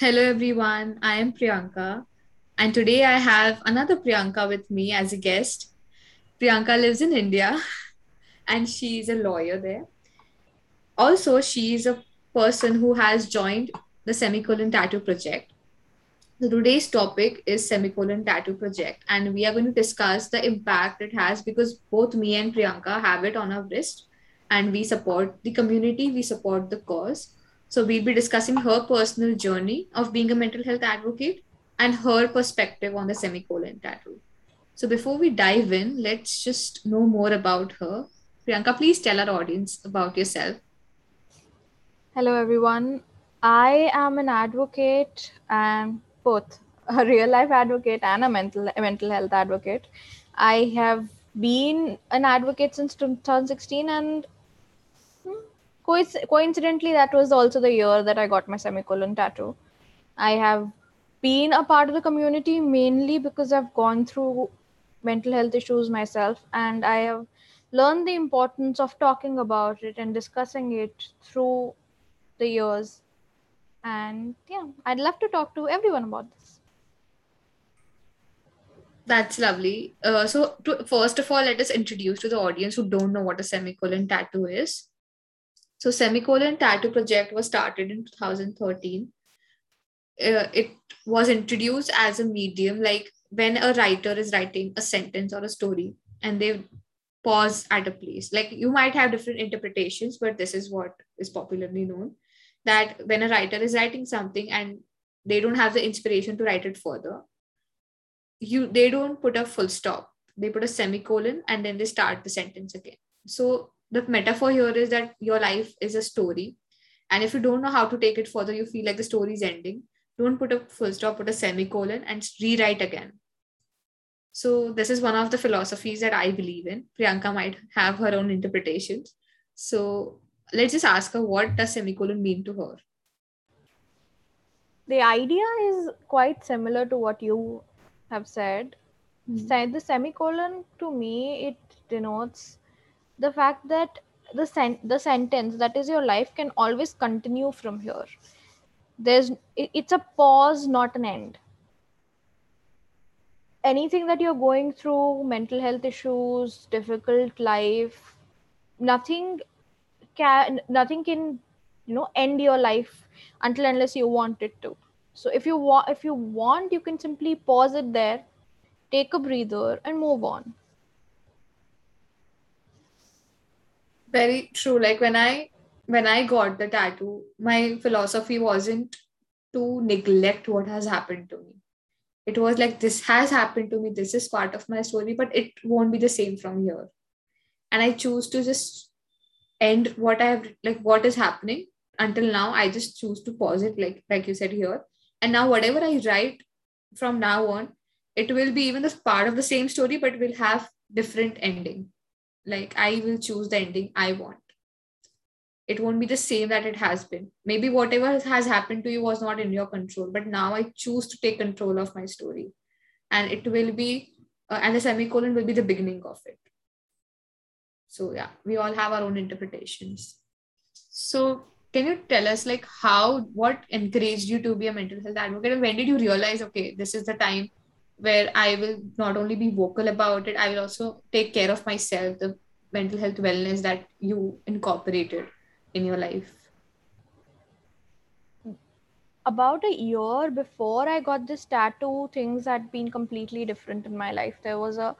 Hello, everyone. I am Priyanka, and today I have another Priyanka with me as a guest. Priyanka lives in India, and she is a lawyer there. Also, she is a person who has joined the Semicolon Tattoo Project. So today's topic is Semicolon Tattoo Project, and we are going to discuss the impact it has because both me and Priyanka have it on our wrist, and we support the community, we support the cause. So we'll be discussing her personal journey of being a mental health advocate and her perspective on the semicolon tattoo. So before we dive in, let's just know more about her. Priyanka, please tell our audience about yourself. Hello, everyone. I am an advocate and both a real life advocate and a mental mental health advocate. I have been an advocate since 2016 and hmm, coincidentally that was also the year that I got my semicolon tattoo. I have been a part of the community mainly because I've gone through mental health issues myself and I have learned the importance of talking about it and discussing it through the years. And yeah, I'd love to talk to everyone about this. That's lovely. Uh, so, to, first of all, let us introduce to the audience who don't know what a semicolon tattoo is. So, semicolon tattoo project was started in 2013. Uh, it was introduced as a medium, like when a writer is writing a sentence or a story, and they pause at a place. Like you might have different interpretations, but this is what is popularly known that when a writer is writing something and they don't have the inspiration to write it further, you they don't put a full stop. They put a semicolon and then they start the sentence again. So the metaphor here is that your life is a story. And if you don't know how to take it further, you feel like the story is ending. Don't put a full stop, put a semicolon and rewrite again so this is one of the philosophies that I believe in. Priyanka might have her own interpretations. So let's just ask her what does semicolon mean to her? The idea is quite similar to what you have said. Mm-hmm. The semicolon to me it denotes the fact that the sen- the sentence that is your life can always continue from here. There's it's a pause, not an end. Anything that you're going through mental health issues difficult life nothing can nothing can you know end your life until unless you want it to. So if you want if you want you can simply pause it there take a breather and move on very true. Like when i when i got the tattoo my philosophy wasn't to neglect what has happened to me. It was like this has happened to me this is part of my story but it won't be the same from here. And i choose to just end what i have like what is happening. Until now i just choose to pause it like like you said here. And now whatever i write from now on it will be even the part of the same story but will have different ending like i will choose the ending i want it won't be the same that it has been. Maybe whatever has happened to you was not in your control, but now I choose to take control of my story. And it will be, uh, and the semicolon will be the beginning of it. So, yeah, we all have our own interpretations. So, can you tell us, like, how, what encouraged you to be a mental health advocate? And when did you realize, okay, this is the time where I will not only be vocal about it, I will also take care of myself, the mental health wellness that you incorporated? in your life? About a year before I got this tattoo, things had been completely different in my life. There was a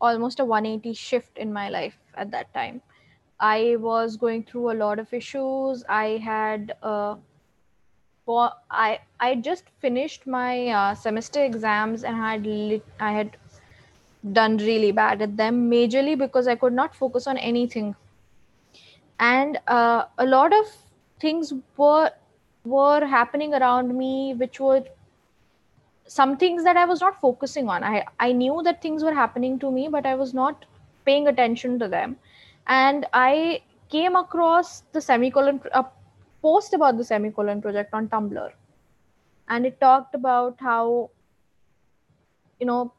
almost a 180 shift in my life at that time. I was going through a lot of issues. I had uh, I I just finished my uh, semester exams and I had I had done really bad at them majorly because I could not focus on anything. And uh, a lot of things were were happening around me which were some things that i was not focusing on. I i knew that things were happening to me but i was not paying attention to them. And i came across the semicolon a post about the semicolon project on tumblr. And it talked about how you know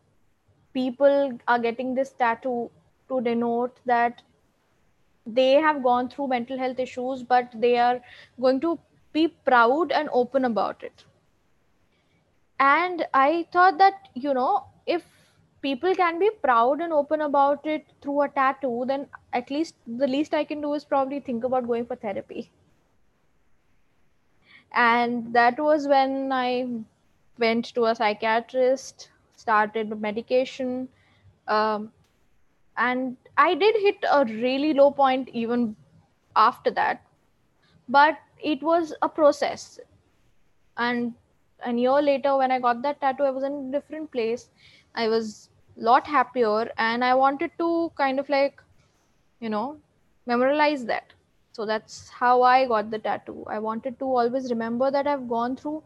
people are getting this tattoo to denote that they have gone through mental health issues but they are going to be proud and open about it. And i thought that you know if people can be proud and open about it through a tattoo then at least the least i can do is probably think about going for therapy and that was when i went to a psychiatrist started medication um, and i did hit a really low point even after that. But it was a process. And a year later when i got that tattoo i was in a different place. I was a lot happier and i wanted to kind of like you know memorialize that so that's how i got the tattoo i wanted to always remember that i've gone through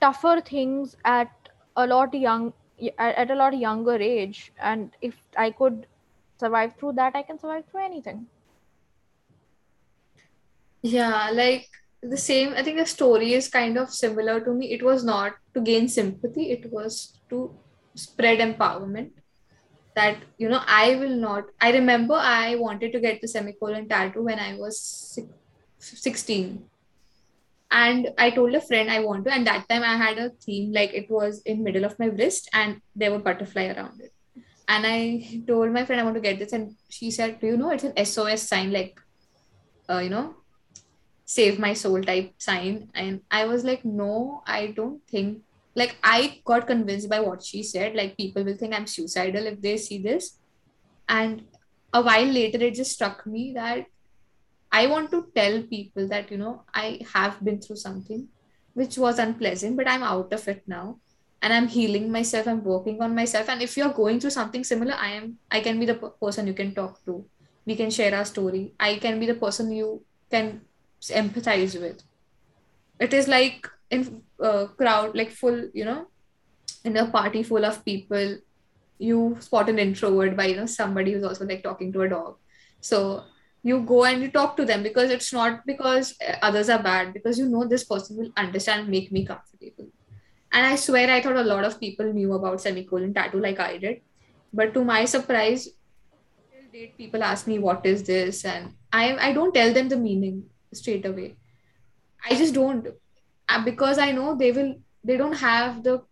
tougher things at a lot young at a lot younger age and if i could survive through that i can survive through anything Yeah, like the same, I think the story is kind of similar to me. It was not to gain sympathy, it was to spread empowerment. That, you know, I will not. I remember I wanted to get the semicolon tattoo when I was six, 16. And I told a friend I want to, and that time I had a theme like it was in middle of my wrist and there were butterfly around it. And I told my friend I want to get this, and she said, Do you know it's an SOS sign, like uh, you know, save my soul type sign and i was like no i don't think like i got convinced by what she said like people will think i'm suicidal if they see this. And a while later it just struck me that i want to tell people that you know i have been through something which was unpleasant but i'm out of it now. And i'm healing myself i'm working on myself. And if you're going through something similar i am i can be the person you can talk to. We can share our story. I can be the person you can empathize with. It is like in a crowd like full you know in a party full of people you spot an introvert by you know somebody who's also like talking to a dog. So you go and you talk to them because it's not because others are bad because you know this person will understand make me comfortable. And i swear i thought a lot of people knew about semicolon tattoo like i did. But to my surprise date people ask me what is this? And i i don't tell them the meaning straight away. I just don't. uh, Uh, because i know they will they don't have the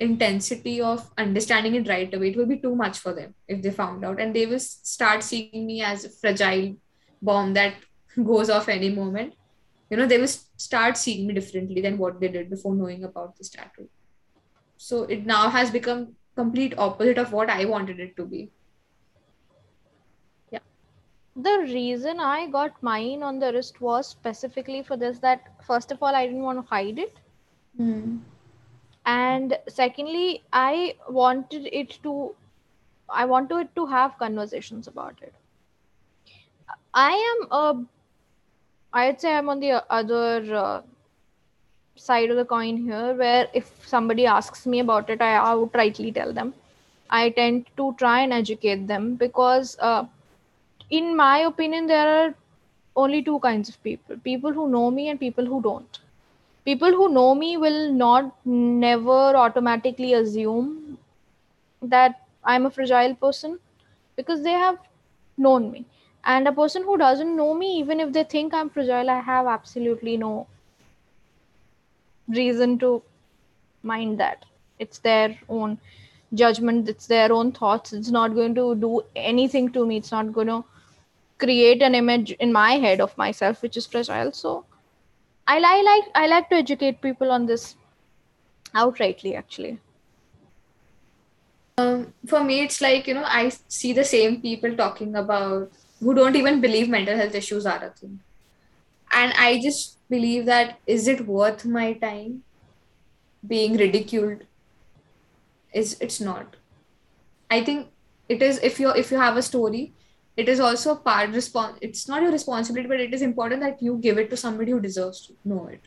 intensity of understanding it right away. It will be too much for them if they found out. And they will start seeing me as a fragile bomb that goes off any moment. You know they will start seeing me differently than what they did before knowing about the tattoo. So it now has become complete opposite of what i wanted it to be the reason I got mine on the wrist was specifically for this that first of all I didn't want to hide it. Mm. And secondly, I wanted it to I wanted it to have conversations about it. I am a I'd say I'm on the other uh, side of the coin here where if somebody asks me about it, I outrightly tell them. I tend to try and educate them because uh, in my opinion, there are only two kinds of people people who know me and people who don't. People who know me will not never automatically assume that I'm a fragile person because they have known me. And a person who doesn't know me, even if they think I'm fragile, I have absolutely no reason to mind that. It's their own judgment, it's their own thoughts. It's not going to do anything to me. It's not going to create an image in my head of myself which is fragile. So I, like i like to educate people on this outrightly actually. Um, for me it's like you know i see the same people talking about who don't even believe mental health issues are a thing. And i just believe that is it worth my time being ridiculed? Is it's not. I think it is if you if you have a story it is also part response it's not your responsibility but it is important that you give it to somebody who deserves to know it.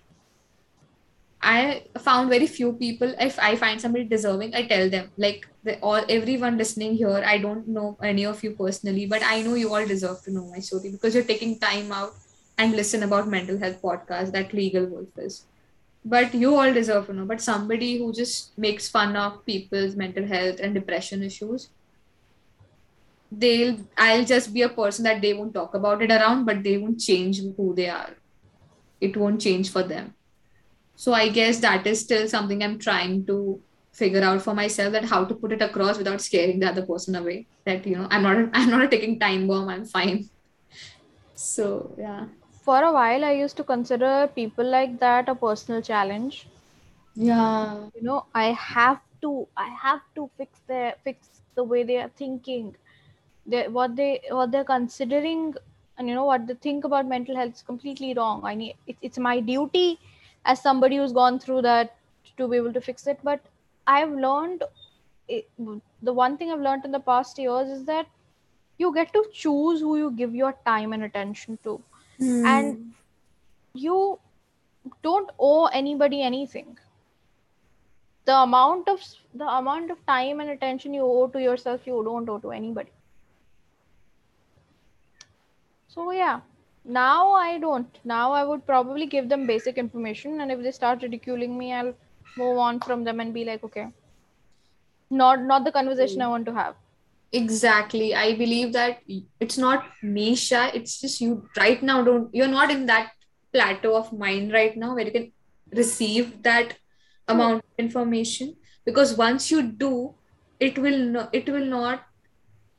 I found very few people if i find somebody deserving i tell them like the, all everyone listening here i don't know any of you personally but i know you all deserve to know my story because you're taking time out and listen about mental health podcast that legal wolf is. But you all deserve to know. But somebody who just makes fun of people's mental health and depression issues they'll I'll just be a person that they won't talk about it around, but they won't change who they are. It won't change for them. So I guess that is still something I'm trying to figure out for myself that how to put it across without scaring the other person away. That you know, I'm not I'm not a ticking time bomb. I'm fine. So yeah. For a while, I used to consider people like that a personal challenge. Yeah. You know, I have to, I have to fix their fix the way they are thinking. They what they what they're considering, and you know what they think about mental health is completely wrong. I need it, it's my duty as somebody who's gone through that to be able to fix it. But I've learned it, the one thing I've learned in the past years is that you get to choose who you give your time and attention to and hmm. you don't owe anybody anything the amount of the amount of time and attention you owe to yourself you don't owe to anybody so yeah. Now i don't. Now i would probably give them basic information and if they start ridiculing me i'll move on from them and be like okay. Not not the conversation i mm. want to have. Exactly. I believe that it's not nisha it's just you right now don't you're not in that plateau of mind right now where you can receive that hmm. amount of information because once you do it will no, it will not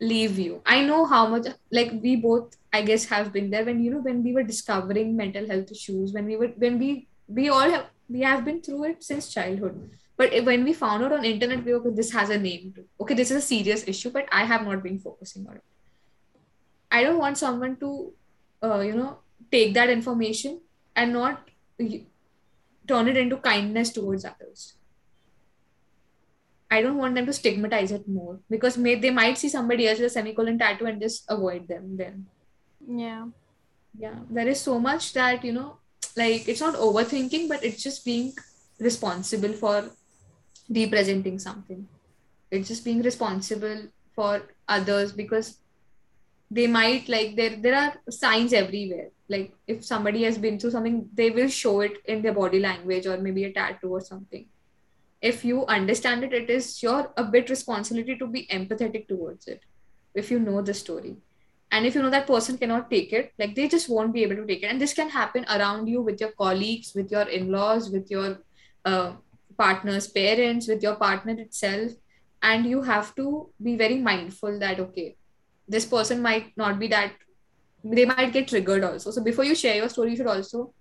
leave you. I know how much like we both i guess have been there when you know when we were discovering mental health issues when we were when we we all have we have been through it since childhood. But when we found out on internet we were okay, this has a name okay this is a serious issue but i have not been focusing on it. I don't want someone to uh, you know take that information and not turn it into kindness towards others. I don't want them to stigmatize it more because may, they might see somebody else with a semicolon tattoo and just avoid them then. Yeah. Yeah. There is so much that, you know, like it's not overthinking, but it's just being responsible for representing something. It's just being responsible for others because they might like there there are signs everywhere. Like if somebody has been through something, they will show it in their body language or maybe a tattoo or something if you understand it it is your a bit responsibility to be empathetic towards it if you know the story and if you know that person cannot take it like they just won't be able to take it. And this can happen around you with your colleagues with your in-laws with your uh, partner's parents with your partner itself. And you have to be very mindful that okay this person might not be that they might get triggered also. So before you share your story you should also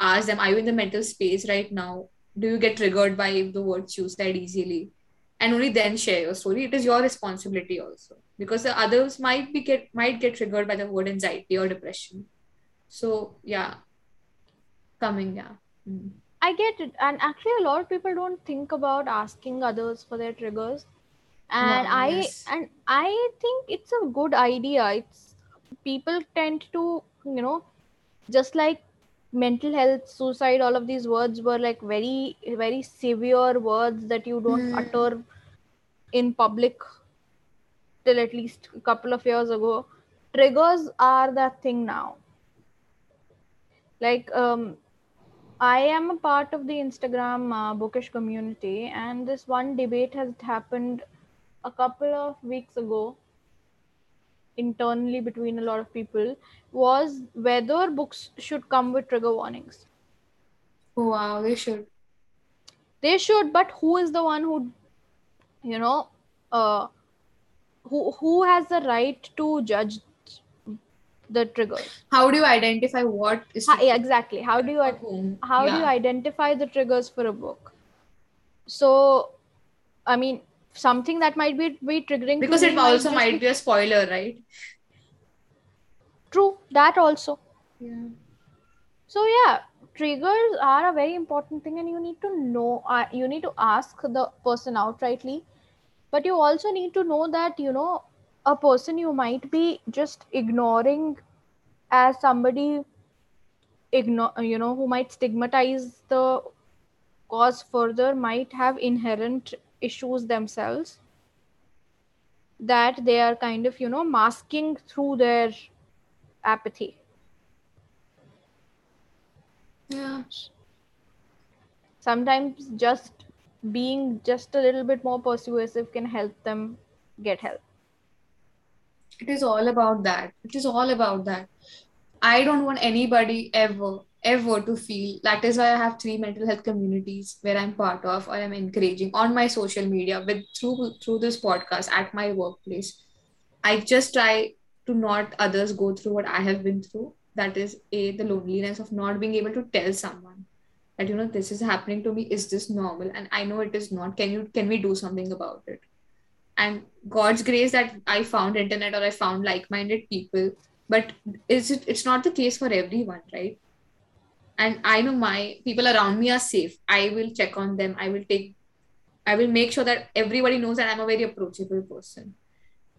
ask them are you in the mental space right now? Do you get triggered by the words you said easily? And only then share your story. It is your responsibility also because the others might be get might get triggered by the word anxiety or depression. So yeah. Coming yeah. Mm. i get it. And actually a lot of people don't think about asking others for their triggers. And Wow, i yes. and i think it's a good idea. It's people tend to you know just like mental health suicide all of these words were like very very severe words that you don't Hmm. utter in public till at least a couple of years ago. Triggers are that thing now. Like um i am a part of the instagram uh, bookish community and this one debate has happened a couple of weeks ago internally between a lot of people was whether books should come with trigger warnings. Oh, wow they should. They should but who is the one who you know uh who who has the right to judge the triggers how do you identify what is Ha- yeah, exactly. How do you how do you identify the triggers for a book? So i mean something that might be be triggering because it also might be a spoiler right? True that also. Yeah. So yeah triggers are a very important thing and you need to know uh, you need to ask the person outrightly but you also need to know that you know a person you might be just ignoring as somebody ignore you know who might stigmatize the cause further might have inherent issues themselves that they are kind of you know masking through their apathy. Yeah. Sometimes just being just a little bit more persuasive can help them get help it is all about that it is all about that i don't want anybody ever ever to feel. That is why I have three mental health communities where I'm part of or I'm encouraging on my social media with through through this podcast at my workplace. I just try to not others go through what I have been through. That is a the loneliness of not being able to tell someone that you know this is happening to me. Is this normal? And I know it is not. Can you can we do something about it? And God's grace that I found internet or I found like-minded people, but is it it's not the case for everyone, right? and i know my people around me are safe i will check on them i will take i will make sure that everybody knows that i'm a very approachable person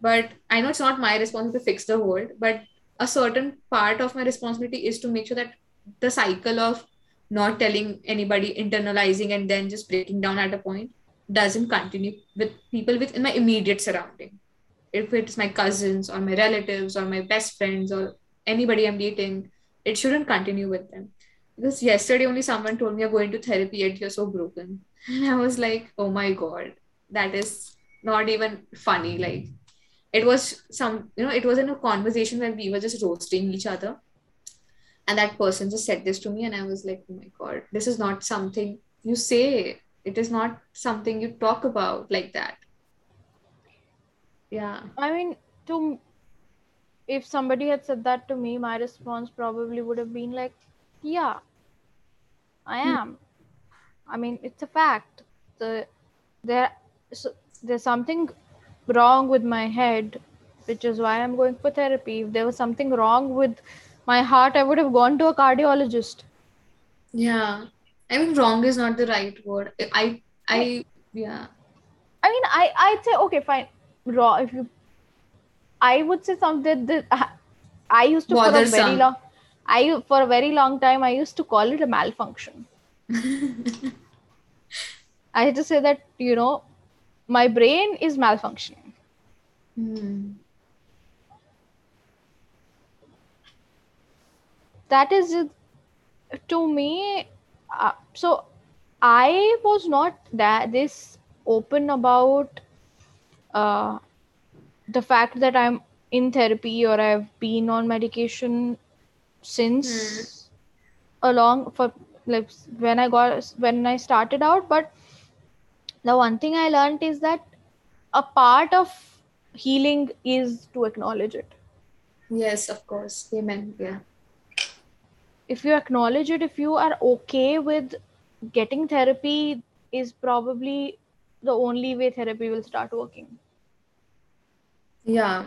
but i know it's not my responsibility to fix the world but a certain part of my responsibility is to make sure that the cycle of not telling anybody internalizing and then just breaking down at a point doesn't continue with people within my immediate surrounding if it's my cousins or my relatives or my best friends or anybody i'm dating it shouldn't continue with them because yesterday only someone told me you're going to therapy and you're so broken. And I was like, oh my God, that is not even funny. Like it was some, you know, it was in a conversation where we were just roasting each other. And that person just said this to me, and I was like, oh my God, this is not something you say. It is not something you talk about like that. Yeah. I mean, to if somebody had said that to me, my response probably would have been like, yeah, I Hmm. am. I mean, it's a fact. The there so, there's something wrong with my head, which is why I'm going for therapy. If there was something wrong with my heart, I would have gone to a cardiologist. Yeah. I mean, wrong is not the right word. I, I, yeah. I mean, I I'd say okay, fine. Raw. If you, I would say something that I used to for a very long. I for a very long time I used to call it a malfunction. I had to say that you know, my brain is malfunctioning. Hmm. That is to me. Uh, so I was not that this open about uh, the fact that I'm in therapy or I've been on medication since a long for like when I got when I started out. But the one thing I learned is that a part of healing is to acknowledge it. Yes, of course. Amen. Yeah. If you acknowledge it, if you are okay with getting therapy, is probably the only way therapy will start working. Yeah.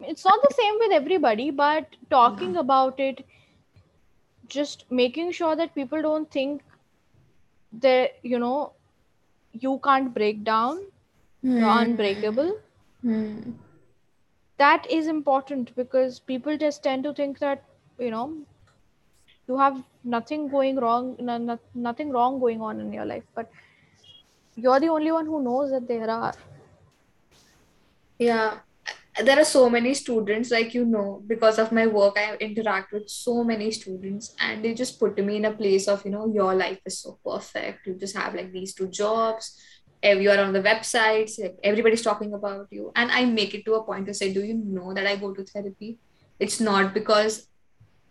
It's not the same with everybody, but talking about it, just making sure that people don't think that, you know, you can't break down, you're Hmm. unbreakable. Hmm. That is important because people just tend to think that, you know, you have nothing going wrong, no, no, nothing wrong going on in your life, but you're the only one who knows that there are. Yeah. There are so many students, like you know, because of my work, I interact with so many students, and they just put me in a place of, you know, your life is so perfect. You just have like these two jobs. You are on the websites, like everybody's talking about you. And I make it to a point to say, Do you know that I go to therapy? It's not because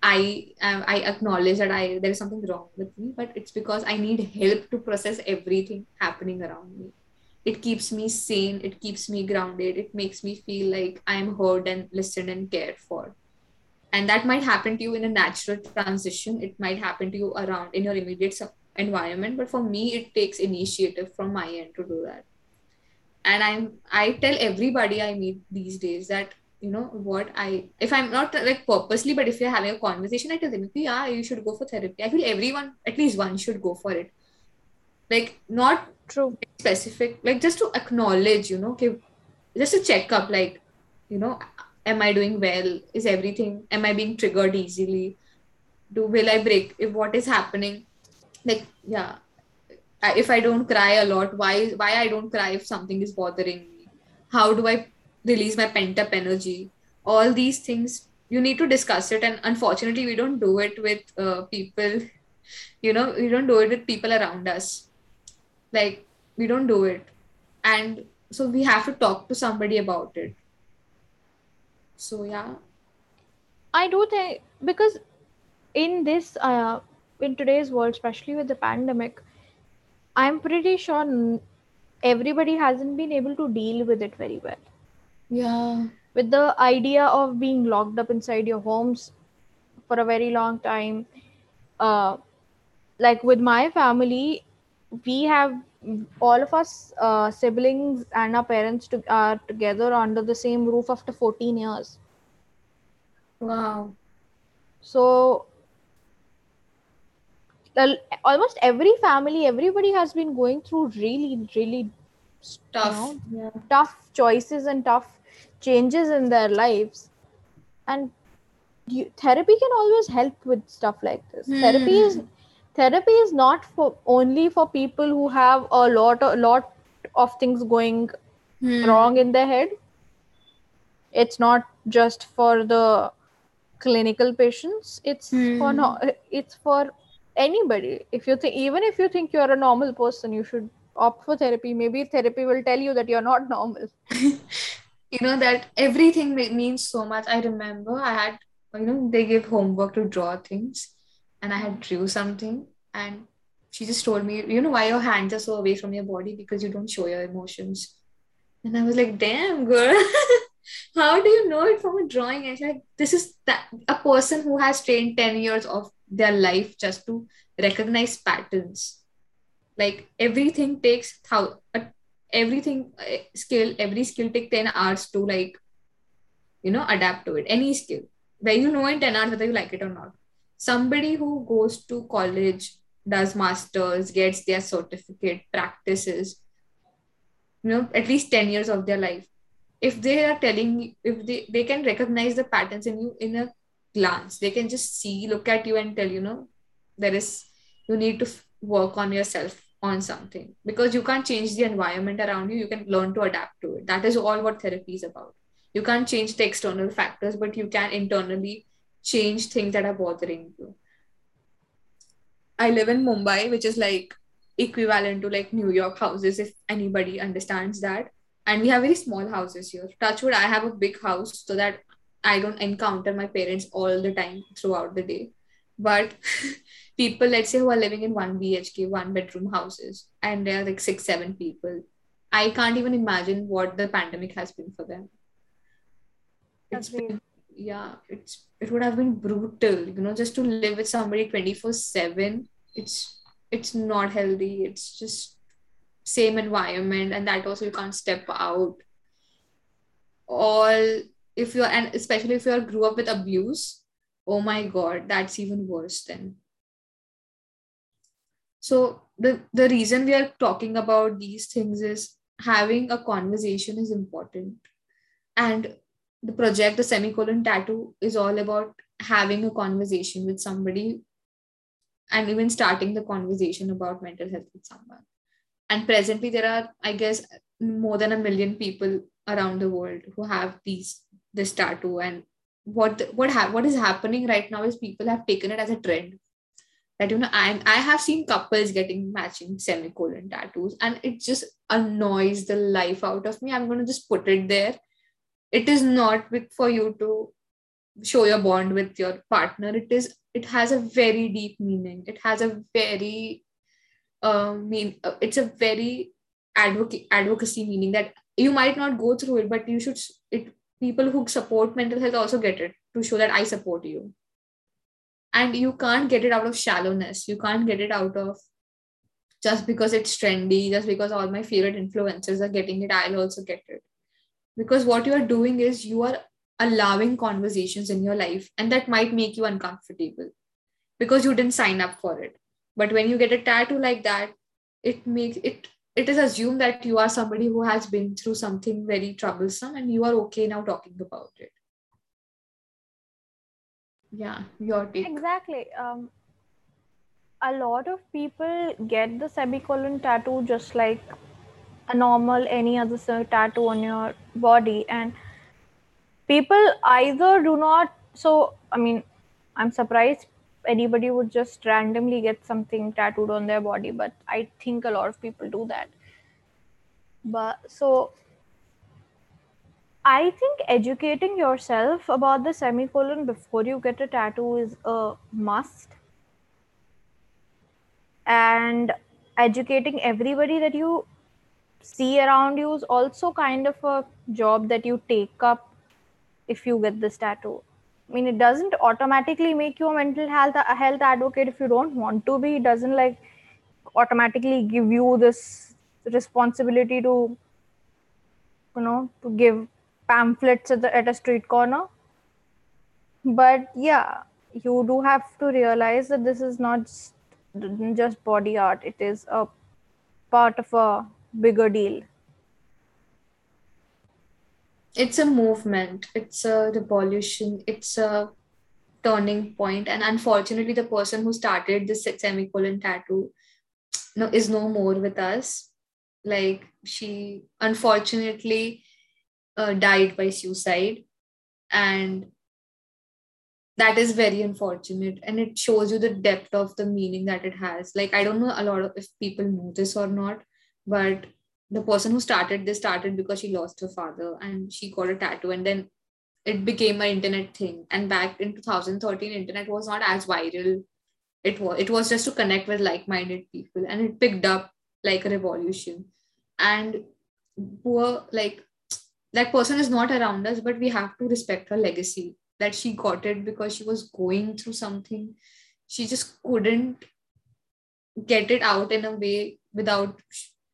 I um, I acknowledge that I there is something wrong with me, but it's because I need help to process everything happening around me. It keeps me sane, it keeps me grounded, it makes me feel like I'm heard and listened and cared for. And that might happen to you in a natural transition. It might happen to you around in your immediate environment, but for me, it takes initiative from my end to do that and i'm i tell everybody i meet these days that you know what i if i'm not like purposely but if you're having a conversation i tell them yeah you should go for therapy. I feel everyone at least one should go for it. Like not True. specific like just to acknowledge you know okay, just to check up like you know am i doing well? Is everything am i being triggered easily? Do will i break? If what is happening? Like yeah. If I don't cry a lot, why why I don't cry if something is bothering me? How do I release my pent up energy? All these things you need to discuss it, and unfortunately, we don't do it with uh, people. You know, we don't do it with people around us. Like we don't do it, and so we have to talk to somebody about it. So yeah, I do think because in this uh, in today's world especially with the pandemic i'm pretty sure everybody hasn't been able to deal with it very well Yeah. with the idea of being locked up inside your homes for a very long time uh, like with my family we have all of us uh, siblings and our parents to, are together under the same roof after 14 years Wow. so al- almost every family everybody has been going through really really Tough. know, Yeah. tough choices and tough changes in their lives. And you, therapy can always help with stuff like this. Therapy is therapy is not for only for people who have a lot a lot of things going Hmm. wrong in their head. It's not just for the clinical patients. It's for Hmm. no it's for anybody. If you think even if you think you're a normal person you should opt for therapy. Maybe therapy will tell you that you're not normal you know that everything means so much. I remember I had, you know, they give homework to draw things, and I had drew something, and she just told me, you know, why your hands are so away from your body because you don't show your emotions. And I was like, damn, girl, how do you know it from a drawing? And she's like, this is that a person who has trained 10 years of their life just to recognize patterns. Like everything takes how everything uh, skill, every skill take 10 hours to like, you know, adapt to it. Any skill. Where you know in 10 hours whether you like it or not. Somebody who goes to college, does masters, gets their certificate, practices, you know, at least 10 years of their life if they are telling if they they can recognize the patterns in you in a glance they can just see look at you and tell you know there is you need to work on yourself on something because you can't change the environment around you you can learn to adapt to it that is all what therapy is about you can't change the external factors but you can internally change things that are bothering you I live in Mumbai, which is like equivalent to like New York houses, if anybody understands that. And we have very small houses here. Touchwood, I have a big house so that I don't encounter my parents all the time throughout the day. But people, let's say, who are living in one BHK, one bedroom houses, and there are like six, seven people, I can't even imagine what the pandemic has been for them. It's been, yeah, it's it would have been brutal, you know, just to live with somebody 24/7 it's it's not healthy. It's just same environment and that also you can't step out. All if you're and especially if you are grew up with abuse oh my god that's even worse then so the the reason we are talking about these things is having a conversation is important. And the project the semicolon tattoo is all about having a conversation with somebody and even starting the conversation about mental health with someone. And presently there are i guess more than a million people around the world who have these this tattoo. And what what ha- what is happening right now is people have taken it as a trend that you know i i have seen couples getting matching semicolon tattoos and it just annoys the life out of me. I'm to just put it there. It is not for you to show your bond with your partner. It is it has a very deep meaning. It has a very uh, mean uh, it's a very advocate advocacy meaning that you might not go through it but you should it people who support mental health also get it to show that i support you and you can't get it out of shallowness. You can't get it out of just because it's trendy just because all my favorite influencers are getting it i'll also get it. Because what you are doing is you are allowing conversations in your life and that might make you uncomfortable because you didn't sign up for it. But when you get a tattoo like that it makes it it is assumed that you are somebody who has been through something very troublesome and you are okay now talking about it yeah your take. Exactly. Um a lot of people get the semicolon tattoo just like a normal any other tattoo on your body. And people either do not so i mean i'm surprised anybody would just randomly get something tattooed on their body but i think a lot of people do that. But so I think educating yourself about the semicolon before you get a tattoo is a must. And educating everybody that you see around you is also kind of a job that you take up if you get this tattoo. I mean, it doesn't automatically make you a mental health a health advocate if you don't want to be. It doesn't like automatically give you this responsibility to, you know, to give pamphlets at, the, at a street corner. But yeah, you do have to realize that this is not just, body art. It is a part of a bigger deal. It's a movement. It's a revolution. It's a turning point. And unfortunately, the person who started this semicolon tattoo no, is no more with us. Like she unfortunately uh, died by suicide. And that is very unfortunate. And it shows you the depth of the meaning that it has. Like, I don't know a lot of if people know this or not, but the person who started this started because she lost her father and she got a tattoo and then it became an internet thing and back in 2013 internet was not as viral it was it was just to connect with like-minded people and it picked up like a revolution and poor like that person is not around us but we have to respect her legacy that she got it because she was going through something. She just couldn't get it out in a way without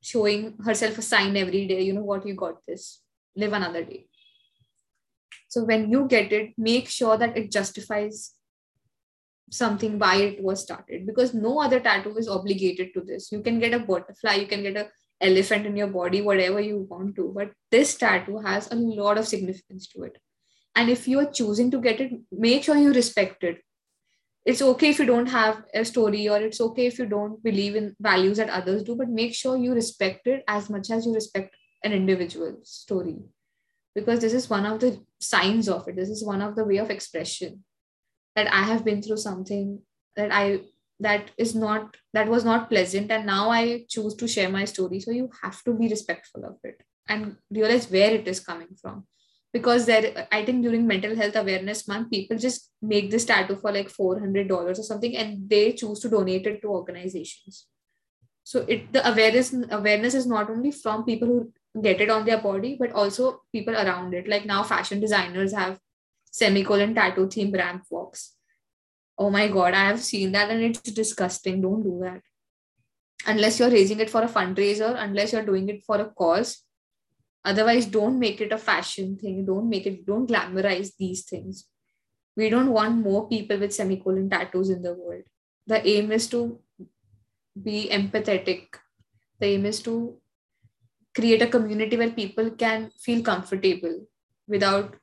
showing herself a sign every day you know what you got this live another day. So when you get it make sure that it justifies something why it was started because no other tattoo is obligated to this. You can get a butterfly you can get a elephant in your body whatever you want to but this tattoo has a lot of significance to it. And if you are choosing to get it make sure you respect it. It's okay if you don't have a story or it's okay if you don't believe in values that others do but make sure you respect it as much as you respect an individual's story. Because this is one of the signs of it. This is one of the way of expression. That i have been through something that i that is not that was not pleasant. And now i choose to share my story. So you have to be respectful of it and realize where it is coming from. Because there i think during mental health awareness month people just make this tattoo for like $400 or something and they choose to donate it to organizations. So it the awareness awareness is not only from people who get it on their body but also people around it. Like now fashion designers have semicolon tattoo theme ramp walks. Oh my god, I have seen that and it's disgusting. Don't do that. Unless you're raising it for a fundraiser, unless you're doing it for a cause. Otherwise, don't make it a fashion thing. Don't make it, don't glamorize these things. We don't want more people with semicolon tattoos in the world. The aim is to be empathetic. The aim is to create a community where people can feel comfortable without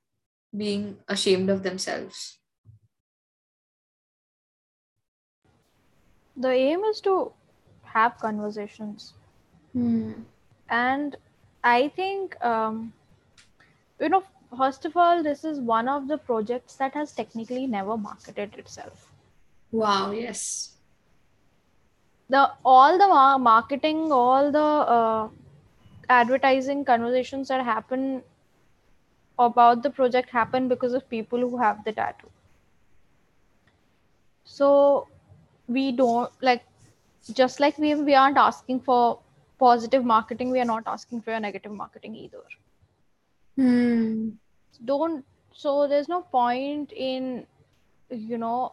being ashamed of themselves. The aim is to have conversations. Hmm. And I think, um, you know, first of all, this is one of the projects that has technically never marketed itself. Wow, yes. The all the marketing, all the uh, advertising conversations that happen about the project happen because of people who have the tattoo so we don't like just like we we aren't asking for positive marketing we are not asking for negative marketing either hmm. don't so there's no point in you know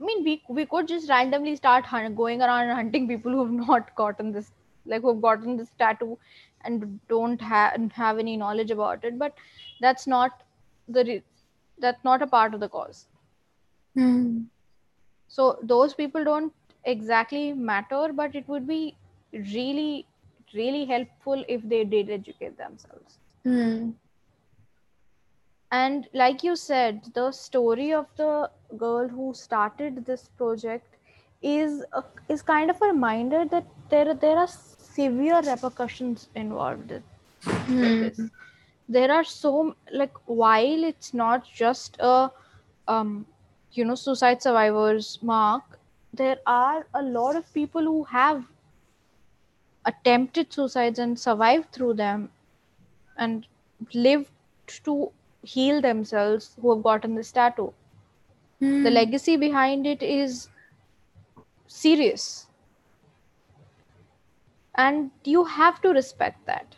i mean we we could just randomly start hunt, going around and hunting people who have not gotten this like who've gotten this tattoo and don't have have any knowledge about it but that's not the re- that's not a part of the cause Hmm. So those people don't exactly matter but it would be really really helpful if they did educate themselves. Hmm. and like you said the story of the girl who started this project is a, is kind of a reminder that there there are severe repercussions involved this. There are so like while it's not just a um you know suicide survivors mark there are a lot of people who have attempted suicides and survived through them and lived to heal themselves who have gotten this tattoo. Hmm. The legacy behind it is serious. And you have to respect that.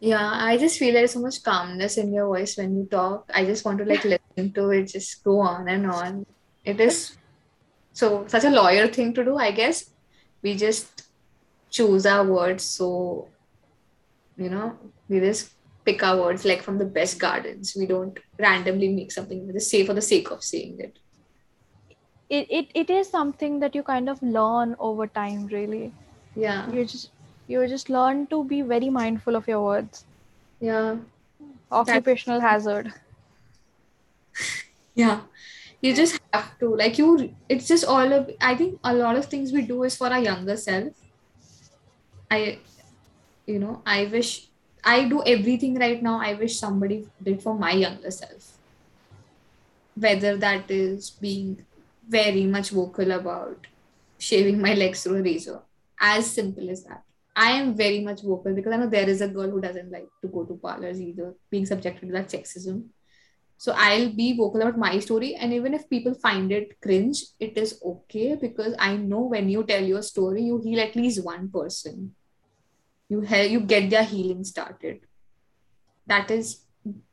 Yeah, I just feel there's so much calmness in your voice when you talk. I just want to like listen to it, just go on and on. It is so such a lawyer thing to do, I guess. We just choose our words so you know, we just pick our words like from the best gardens. We don't randomly make something we just say for the sake of saying it. It, it it is something that you kind of learn over time really. Yeah. You just you just learn to be very mindful of your words. Yeah. Occupational hazard. Yeah. You just have to like you it's just all of I think a lot of things we do is for our younger self. I you know, I wish I do everything right now I wish somebody did for my younger self. Whether that is being very much vocal about shaving my legs through a razor. As simple as that. I am very much vocal because I know there is a girl who doesn't like to go to parlors either, being subjected to that sexism. So I'll be vocal about my story. And even if people find it cringe, it is okay because I know when you tell your story, you heal at least one person. You help you get their healing started. That is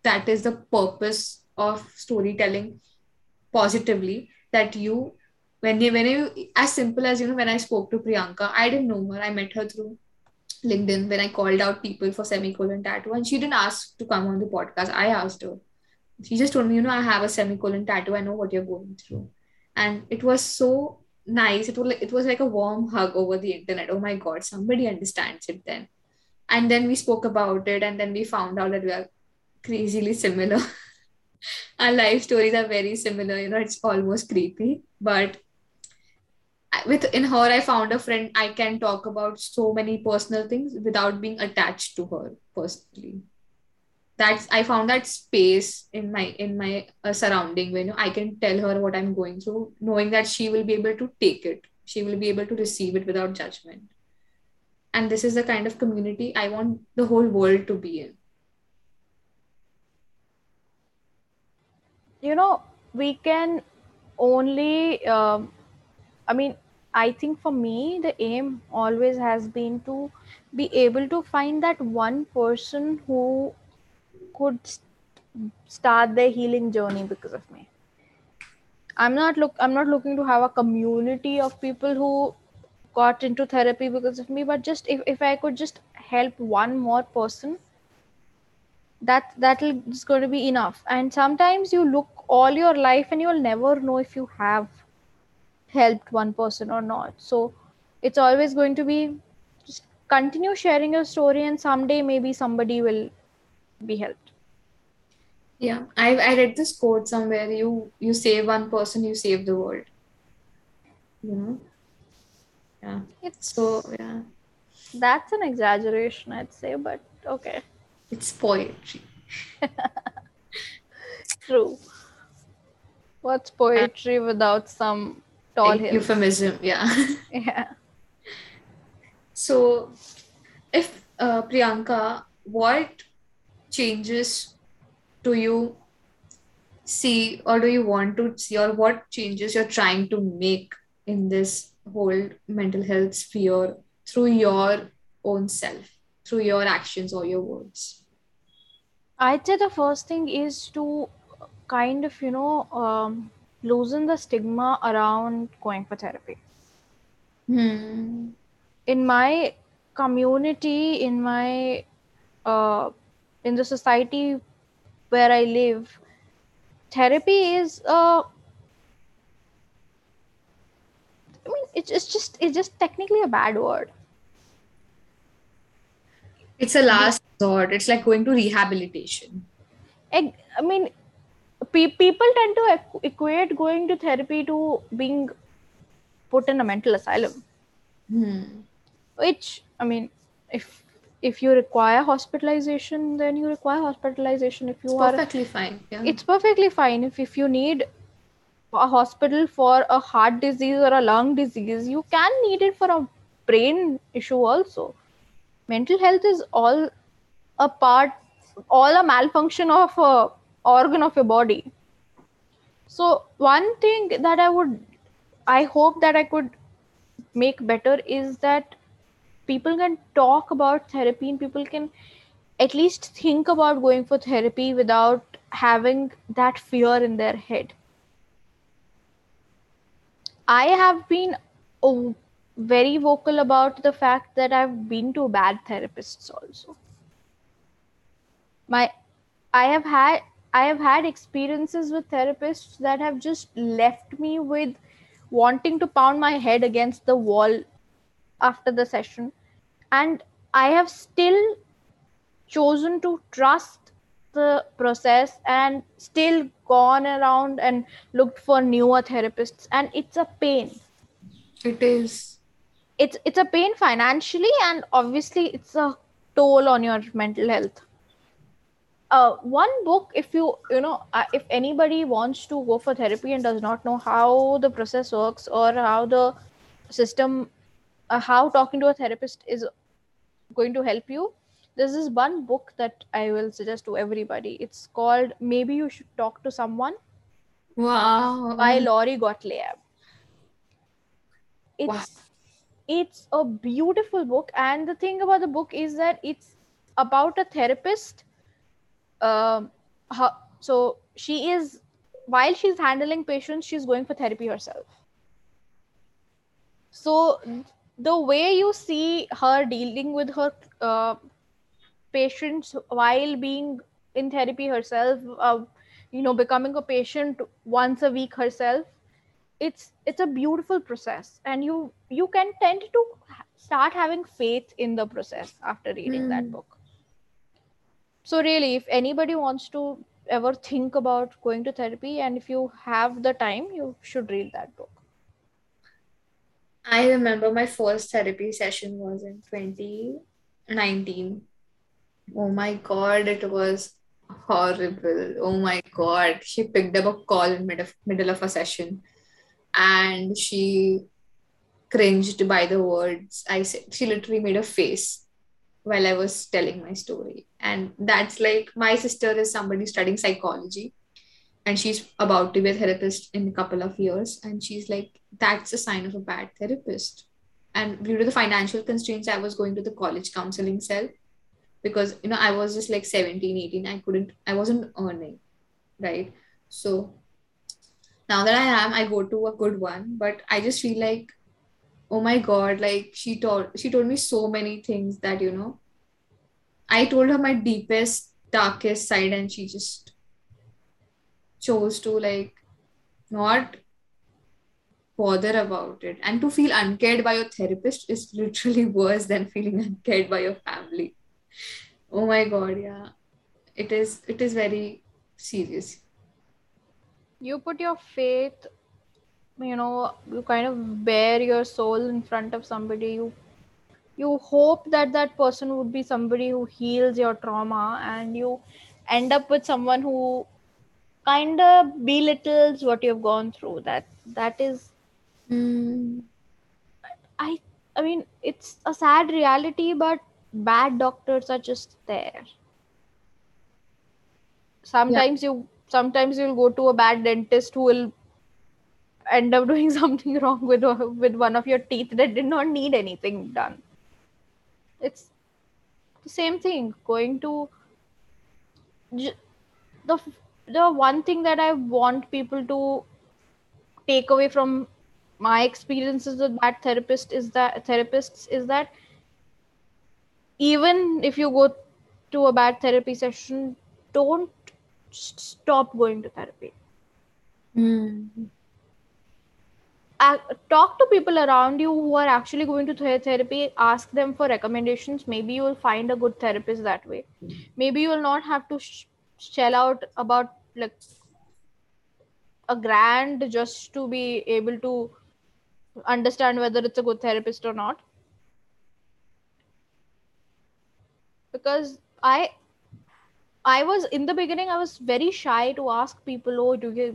that is the purpose of storytelling positively that you when you when you as simple as you know when I spoke to Priyanka, I didn't know her. I met her through LinkedIn when I called out people for semicolon tattoo, and she didn't ask to come on the podcast. I asked her. She just told me, you know, I have a semicolon tattoo. I know what you're going through, and it was so nice. It was like, it was like a warm hug over the internet. Oh my god, somebody understands it then. And then we spoke about it, and then we found out that we are crazily similar. Our life stories are very similar. You know, it's almost creepy, but with in her i found a friend i can talk about so many personal things without being attached to her personally. That's i found that space in my in my uh, surrounding when i can tell her what i'm going through knowing that she will be able to take it. She will be able to receive it without judgment. And this is the kind of community i want the whole world to be in. You know, we can only um, I mean, I think for me, the aim always has been to be able to find that one person who could st- start their healing journey because of me. I'm not look I'm not looking to have a community of people who got into therapy because of me, but just if, if I could just help one more person, that that'll going to be enough. And sometimes you look all your life and you'll never know if you have helped one person or not. So it's always going to be just continue sharing your story, and someday maybe somebody will be helped. yeah i i read this quote somewhere you you save one person you save the world you know yeah It's so yeah that's an exaggeration, I'd say, but okay, it's poetry true. What's poetry without some tall euphemism yeah. Yeah. so if uh, priyanka what changes do you see or do you want to see or what changes you're trying to make in this whole mental health sphere through your own self through your actions or your words? I'd say the first thing is to kind of, you know, um, loosen the stigma around going for therapy. hmm. in my community in my uh, in the society where i live therapy is uh i mean it's, it's just it's just technically a bad word it's a last resort it's like going to rehabilitation Eg- i mean pe- people tend to equ- equate going to therapy to being put in a mental asylum. Hmm. which i mean if if you require hospitalization then you require hospitalization. If you it's are perfectly fine yeah. It's perfectly fine. If, if you need a hospital for a heart disease or a lung disease you can need it for a brain issue also. Mental health is all a part all a malfunction of a organ of your body. So one thing that i would i hope that i could make better is that people can talk about therapy and people can at least think about going for therapy without having that fear in their head. I have been oh, very vocal about the fact that i've been to bad therapists also. My i have had i have had experiences with therapists that have just left me with wanting to pound my head against the wall after the session. And i have still chosen to trust the process and still gone around and looked for newer therapists. And it's a pain. It is. it's it's a pain financially and obviously it's a toll on your mental health uh, one book if you you know uh, if anybody wants to go for therapy and does not know how the process works or how the system uh, how talking to a therapist is going to help you there's this one book that i will suggest to everybody it's called maybe you should talk to someone Wow. by Lori Gottlieb. It's Wow. it's a beautiful book, and the thing about the book is that it's about a therapist. Um, her, so she is while she's handling patients, she's going for therapy herself. So the way you see her dealing with her uh, patients while being in therapy herself, uh, you know, becoming a patient once a week herself, it's it's a beautiful process, and you you can tend to start having faith in the process after reading that Hmm. book. So really, if anybody wants to ever think about going to therapy, and if you have the time, you should read that book. I remember my first therapy session was in 2019. Oh my God, it was horrible. Oh my God. She picked up a call in mid of, middle of a session and she cringed by the words I said. She literally made a face while I was telling my story. And that's like my sister is somebody studying psychology. And she's about to be a therapist in a couple of years. And she's like that's a sign of a bad therapist. And due to the financial constraints i was going to the college counseling cell. Because you know i was just like 17 18 i couldn't i wasn't earning right? So now that i am i go to a good one. But i just feel like oh my god like she told she told me so many things that you know i told her my deepest darkest side and she just chose to like not bother about it. And to feel uncared by your therapist is literally worse than feeling uncared by your family. Oh my god yeah. It is it is very serious. You put your faith, you know, you kind of bare your soul in front of somebody. You you hope that that person would be somebody who heals your trauma, and you end up with someone who kind of belittles what you've gone through. That that is hmm. I I mean it's a sad reality, but bad doctors are just there. Sometimes you sometimes you'll go to a bad dentist who will end up doing something wrong with with one of your teeth that did not need anything done. It's the same thing. Going to the the one thing that I want people to take away from my experiences with bad therapist is that therapists is that even if you go to a bad therapy session don't stop going to therapy hmm. Ac- talk to people around you who are actually going to th- therapy ask them for recommendations. Maybe you will find a good therapist that way. Maybe you will not have to sh- shell out about like a grand just to be able to understand whether it's a good therapist or not. Because i i was in the beginning i was very shy to ask people oh do you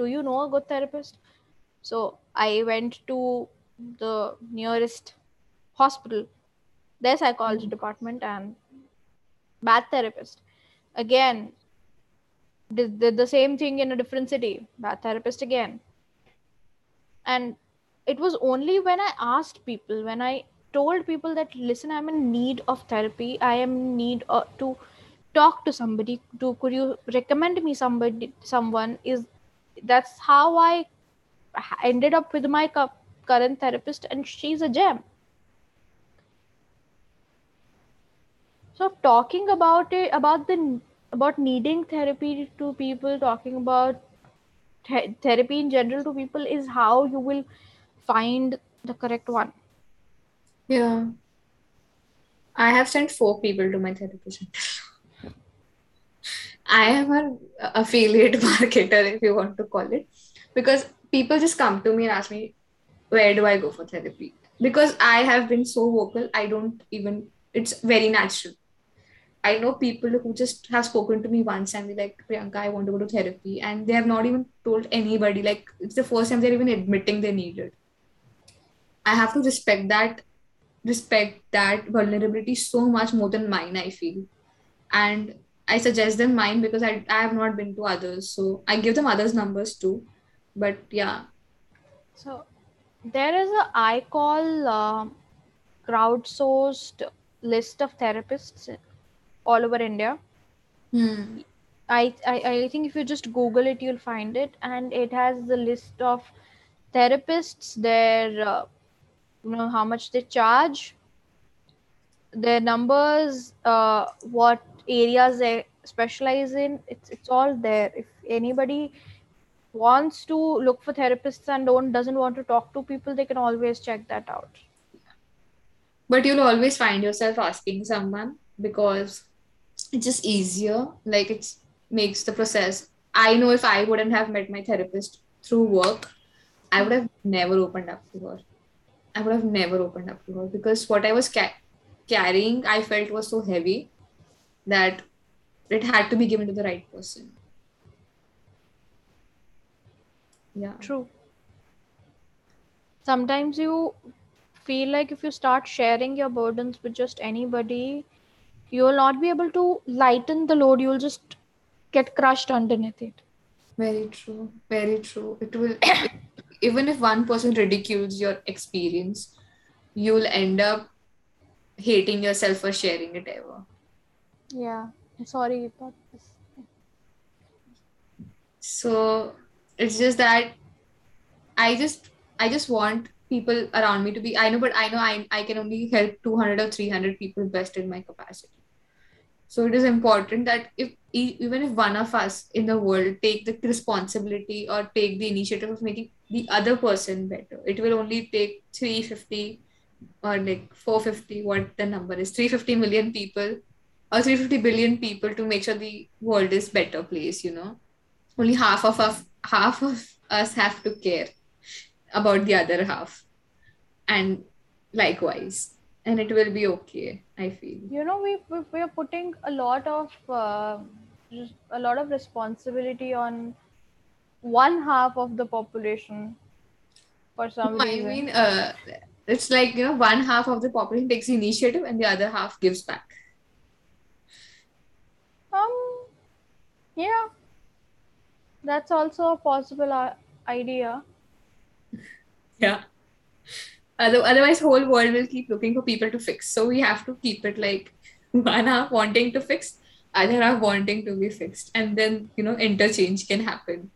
do you know a good therapist? So i went to the nearest hospital, their psychology department, and bad therapist. Again, did, did the same thing in a different city, bad therapist again. And it was only when I asked people, when I told people that, listen, I'm in need of therapy, I am in need uh, to talk to somebody, to could you recommend me somebody, someone, is that's how I ended up with my current therapist, and she's a gem. So talking about it, about the about needing therapy to people, talking about th- therapy in general to people is how you will find the correct one. Yeah. I have sent four people to my therapist. I am an affiliate marketer, if you want to call it, because people just come to me and ask me, where do I go for therapy? Because I have been so vocal, I don't even, it's very natural. I know people who just have spoken to me once and they're like, Priyanka, I want to go to therapy. And they have not even told anybody. Like, it's the first time they're even admitting they need it. I have to respect that, respect that vulnerability so much more than mine, I feel. And I suggest them mine because I, I have not been to others. So I give them others' numbers too. But yeah. So there is a I call uh, crowdsourced list of therapists all over India. Hmm. I, I I think if you just Google it, you'll find it, and it has the list of therapists, their uh, you know how much they charge, their numbers, uh, what areas they specialize in. It's it's all there. If anybody wants to look for therapists and don't doesn't want to talk to people, they can always check that out. But you'll always find yourself asking someone because it's just easier. Like it makes the process. I know if i wouldn't have met my therapist through work i would have never opened up to her. I would have never opened up to her because what i was ca- carrying i felt was so heavy that it had to be given to the right person yeah. True. Sometimes you feel like if you start sharing your burdens with just anybody you will not be able to lighten the load. You'll just get crushed underneath it. Very true. Very true. It will even if one person ridicules your experience you'll end up hating yourself for sharing it ever. Yeah. Sorry about this. So it's just that i just i just want people around me to be i know but i know i, I can only help 200 or 300 people best in my capacity so it is important that if even if one of us in the world take the responsibility or take the initiative of making the other person better, it will only take 350 or like 450, what the number is, 350 million people or 350 billion people to make sure the world is better place, you know. Only half of us, half of us have to care about the other half. And likewise. And it will be okay i feel. You know we we are putting a lot of uh, a lot of responsibility on one half of the population for some no, reason. i mean uh, it's like you know one half of the population takes initiative and the other half gives back. Um yeah that's also a possible uh, idea. Yeah. Otherwise whole world will keep looking for people to fix. So we have to keep it like one half wanting to fix other half wanting to be fixed. And then you know interchange can happen.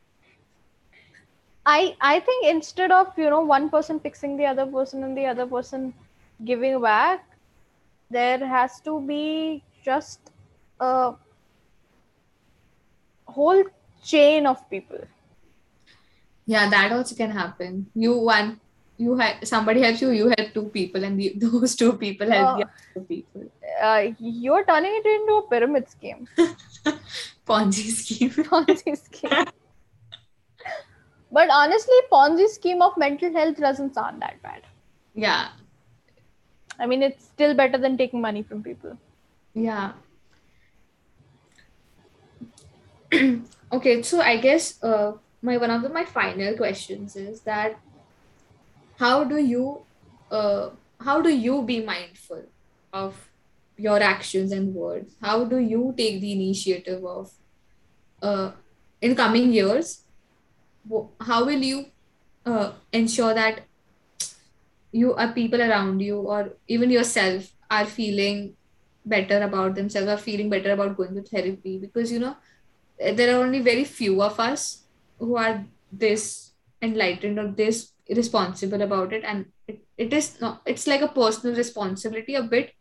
I i think instead of you know one person fixing the other person and the other person giving back there has to be just a whole chain of people yeah that also can happen you one you had somebody helps you, you help two people, and the, those two people help uh, the other people. Uh, you're turning it into a pyramid scheme. Ponzi scheme. Ponzi scheme. but honestly, Ponzi scheme of mental health doesn't sound that bad. Yeah. I mean, it's still better than taking money from people. Yeah. okay, so I guess uh, my one of the, my final questions is that how do you uh, how do you be mindful of your actions and words? How do you take the initiative of uh, in coming years? How will you uh, ensure that you are people around you or even yourself are feeling better about themselves or feeling better about going to therapy because you know there are only very few of us who are this enlightened or this responsible about it. And it, it is not it's like a personal responsibility a bit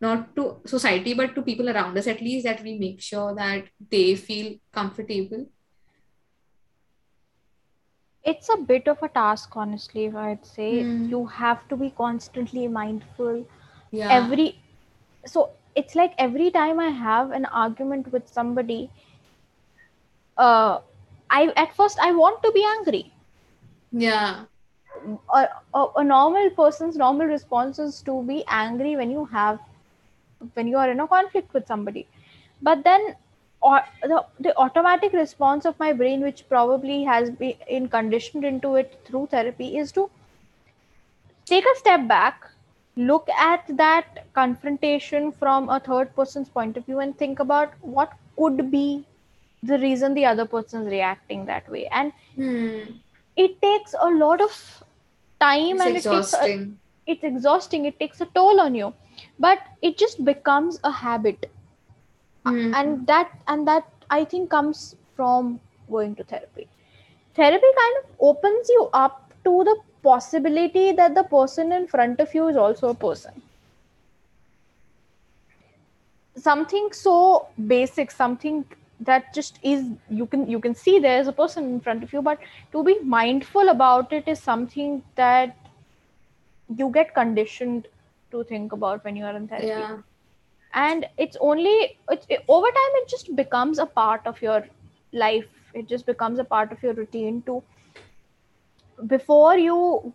not to society but to people around us at least that we make sure that they feel comfortable. It's a bit of a task honestly i'd say. Hmm. you have to be constantly mindful. Yeah. Every so it's like every time i have an argument with somebody uh i at first i want to be angry. Yeah. A, a, a normal person's normal response is to be angry when you have when you are in a conflict with somebody. But then or the, the automatic response of my brain which probably has been conditioned into it through therapy is to take a step back look at that confrontation from a third person's point of view and think about what could be the reason the other person is reacting that way. And hmm. it takes a lot of time it's and exhausting it takes a, it's exhausting. It takes a toll on you. But it just becomes a habit. Hmm. and that and that i think comes from going to therapy. Therapy kind of opens you up to the possibility that the person in front of you is also a person. Something so basic something that just is you can you can see there's a person in front of you but to be mindful about it is something that you get conditioned to think about when you are in therapy. Yeah. And it's only it's, it, over time it just becomes a part of your life. It just becomes a part of your routine to before you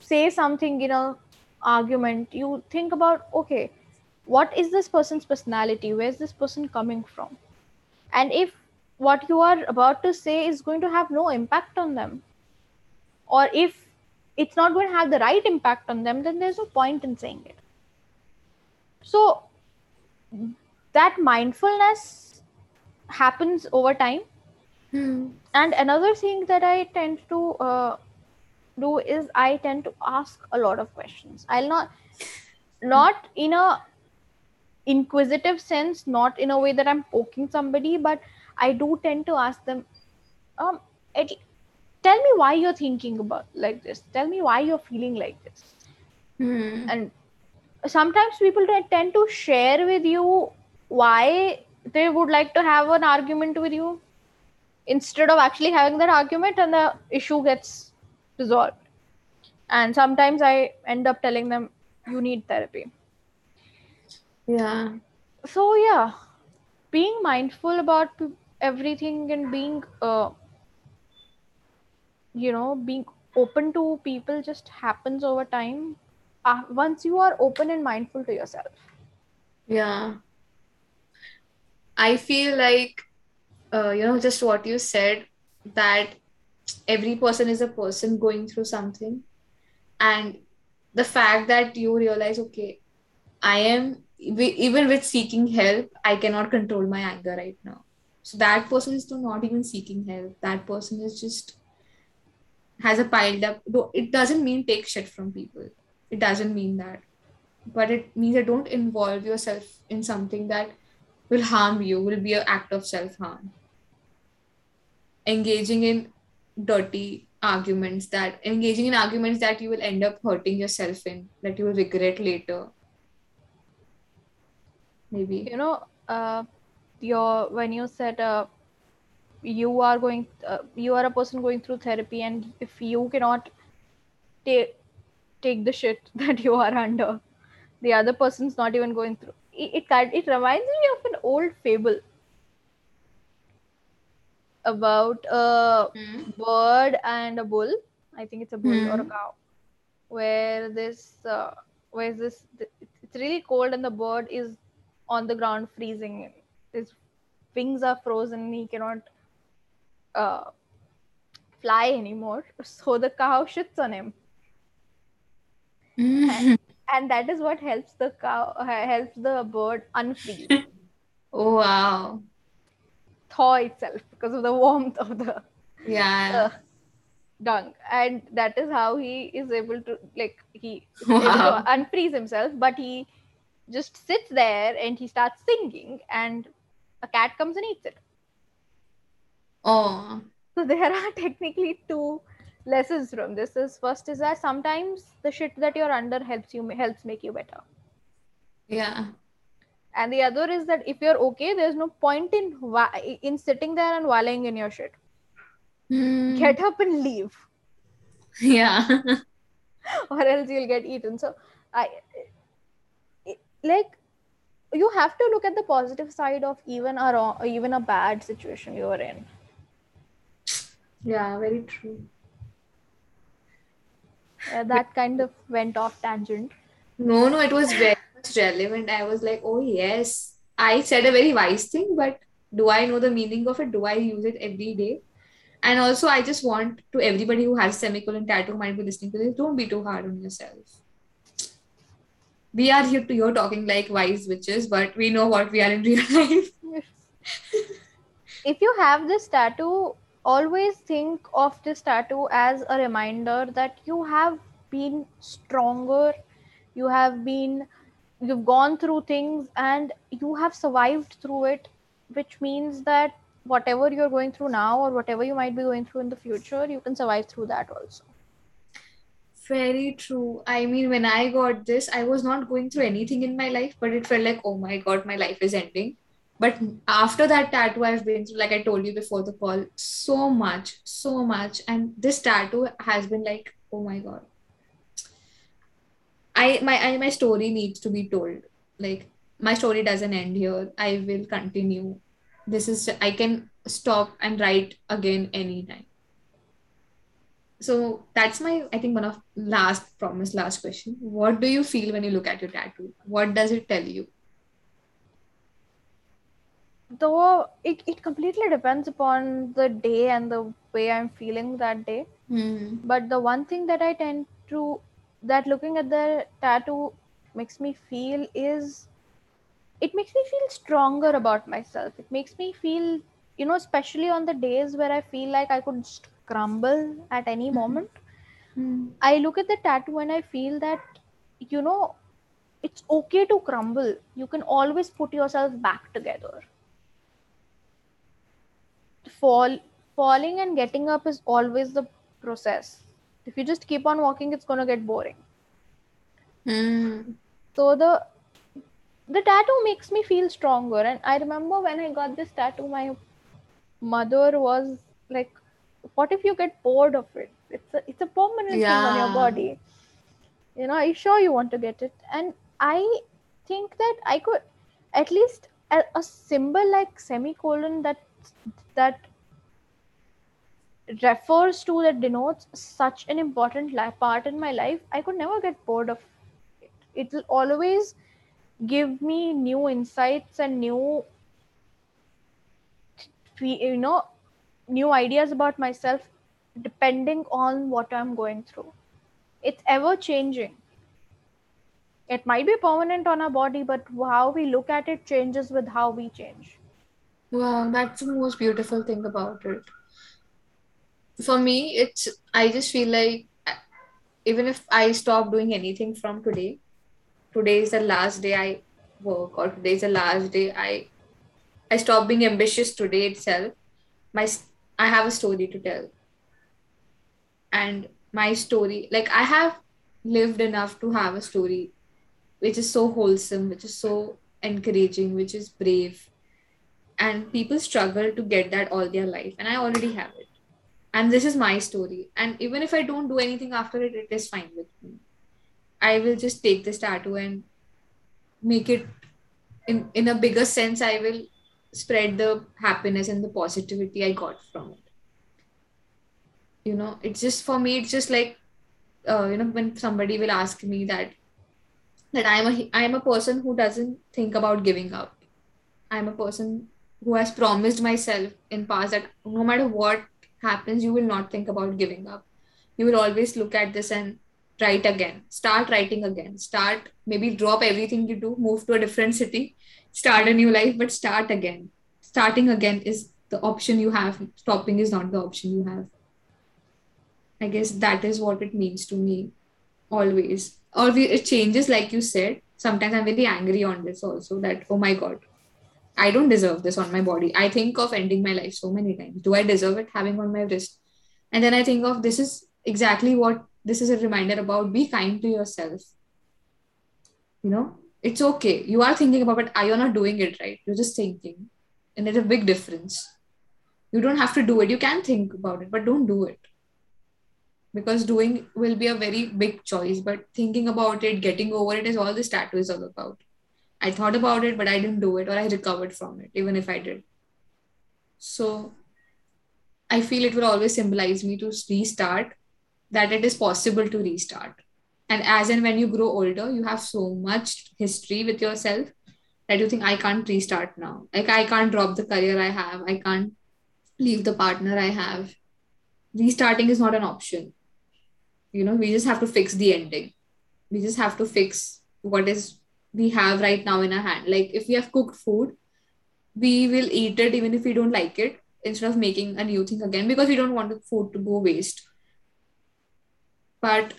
say something in a argument you think about okay what is this person's personality? Where's this person coming from and if what you are about to say is going to have no impact on them or if it's not going to have the right impact on them then there's no point in saying it. So that mindfulness happens over time. Hmm. and another thing that i tend to uh, do is i tend to ask a lot of questions. I'll not not in a inquisitive sense not in a way that i'm poking somebody but i do tend to ask them um it, tell me why you're thinking about like this. Tell me why you're feeling like this. Hmm. and sometimes people tend to share with you why they would like to have an argument with you instead of actually having that argument and the issue gets resolved and sometimes i end up telling them you need therapy yeah. So yeah. Being mindful about everything and being uh, you know being open to people just happens over time uh, once you are open and mindful to yourself. Yeah. I feel like uh, you know just what you said that every person is a person going through something. And the fact that you realize okay i am even with seeking help i cannot control my anger right now. So that person is not even seeking help. That person is just has a piled up. It doesn't mean take shit from people. It doesn't mean that. But it means that don't involve yourself in something that will harm you will be an act of self-harm. Engaging in dirty arguments that engaging in arguments that you will end up hurting yourself in that you will regret later maybe you know uh, your when you said uh, you are going uh, you are a person going through therapy and if you cannot take take the shit that you are under the other person's not even going through it it, it reminds me of an old fable about a hmm. bird and a bull i think it's a bull hmm. or a cow where this uh, where this it's really cold and the bird is on the ground freezing. His wings are frozen. He cannot uh, fly anymore. So the cow shits on him. And, and that is what helps the cow helps the bird unfreeze. Oh wow. Thaw itself because of the warmth of the yeah. uh, dung. And that is how he is able to like he Wow. unfreeze himself but he just sits there and he starts singing and a cat comes and eats it. Oh so there are technically two lessons from this. Is first is that sometimes the shit that you're under helps you helps make you better. Yeah. And the other is that if you're okay there's no point in in sitting there and wallowing in your shit. Hmm. get up and leave. Yeah. Or else you'll get eaten. So i like you have to look at the positive side of even a wrong, even a bad situation you are in yeah very true Uh, that kind of went off tangent No, no, it was very much relevant. I was like, oh, yes. I said a very wise thing, but do I know the meaning of it? Do I use it every day? And also, I just want to everybody who has semicolon tattoo might be listening to this, don't be too hard on yourself. We are here to you're talking like wise witches, but we know what we are in real life. if you have this tattoo always think of this tattoo as a reminder that you have been stronger you have been you've gone through things and you have survived through it which means that whatever you're going through now or whatever you might be going through in the future you can survive through that also Very true. I mean, when I got this, I was not going through anything in my life, but it felt like, oh my God, my life is ending. But after that tattoo, I've been through, like I told you before the call, so much, so much. And this tattoo has been like, oh my God. I my I, my story needs to be told. Like my story doesn't end here. I will continue. This is I can stop and write again anytime. So that's my, I think, one of last promise, last question. What do you feel when you look at your tattoo? What does it tell you? though it, it completely depends upon the day and the way i'm feeling that day Hmm. but the one thing that i tend to that looking at the tattoo makes me feel is it makes me feel stronger about myself it makes me feel you know especially on the days where i feel like i could just crumble at any Mhm. moment Hmm. i look at the tattoo and i feel that you know it's okay to crumble you can always put yourself back together fall falling and getting up is always the process if you just keep on walking it's going to get boring Hmm. so the the tattoo makes me feel stronger and i remember when i got this tattoo my mother was like what if you get bored of it? It's a it's a permanent thing on your body. You know are you sure you want to get it? And i think that i could at least a, a symbol like semicolon that that refers to that denotes such an important li- part in my life i could never get bored of it. It will always give me new insights and new you know new ideas about myself depending on what i'm going through it's ever changing it might be permanent on our body but how we look at it changes with how we change Wow, that's the most beautiful thing about it. For me, it's, I just feel like even if I stop doing anything from today, today is the last day I work, or today is the last day I, I stop being ambitious today itself. My, I have a story to tell. and my story like i have lived enough to have a story which is so wholesome which is so encouraging which is brave. And people struggle to get that all their life and i already have it. And this is my story. And even if i don't do anything after it it is fine with me. I will just take this tattoo and make it in in a bigger sense. I will spread the happiness and the positivity i got from it. You know it's just for me it's just like uh, you know when somebody will ask me that that i'm a i'm a person who doesn't think about giving up. I'm a person who has promised myself in past that no matter what happens you will not think about giving up. You will always look at this and write again. Start writing again. Start maybe drop everything you do move to a different city start a new life but start again. Starting again is the option you have. Stopping is not the option you have. I guess that is what it means to me always. Or it changes like you said. Sometimes i'm very angry on this also that oh my god i don't deserve this on my body. I think of ending my life so many times. Do i deserve it having on my wrist? And then i think of this is exactly what this is a reminder about be kind to yourself. You know it's okay. You are thinking about it. You're not doing it right? You're just thinking. And there's a big difference. You don't have to do it. You can think about it but don't do it. Because doing will be a very big choice but thinking about it getting over it is all this tattoo is all about. I thought about it but i didn't do it or i recovered from it even if i did. So i feel it will always symbolize me to restart that it is possible to restart and as and when you grow older you have so much history with yourself that you think i can't restart now. Like i can't drop the career i have. I can't leave the partner i have. Restarting is not an option. You know we just have to fix the ending. We just have to fix what is we have right now in our hand. Like if we have cooked food we will eat it even if we don't like it instead of making a new thing again because we don't want the food to go waste. But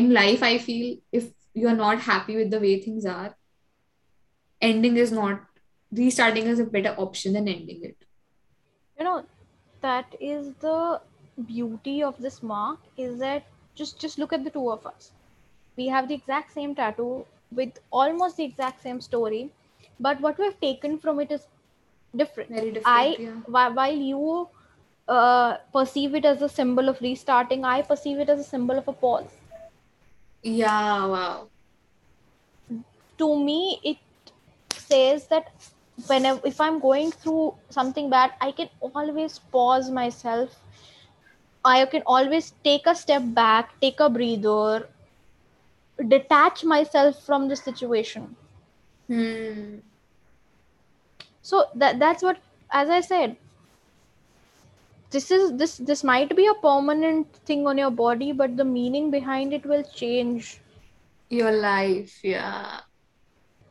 in life i feel if you're not happy with the way things are ending is not restarting is a better option than ending it. You know that is the beauty of this mark is that just just look at the two of us. We have the exact same tattoo with almost the exact same story but what we've taken from it is different, very different i yeah. while, while you uh, perceive it as a symbol of restarting i perceive it as a symbol of a pause yeah wow. To me it says that whenever if i'm going through something bad i can always pause myself. I can always take a step back take a breather detach myself from the situation. Hmm. so that that's what as i said this is this this might be a permanent thing on your body but the meaning behind it will change. Your life yeah.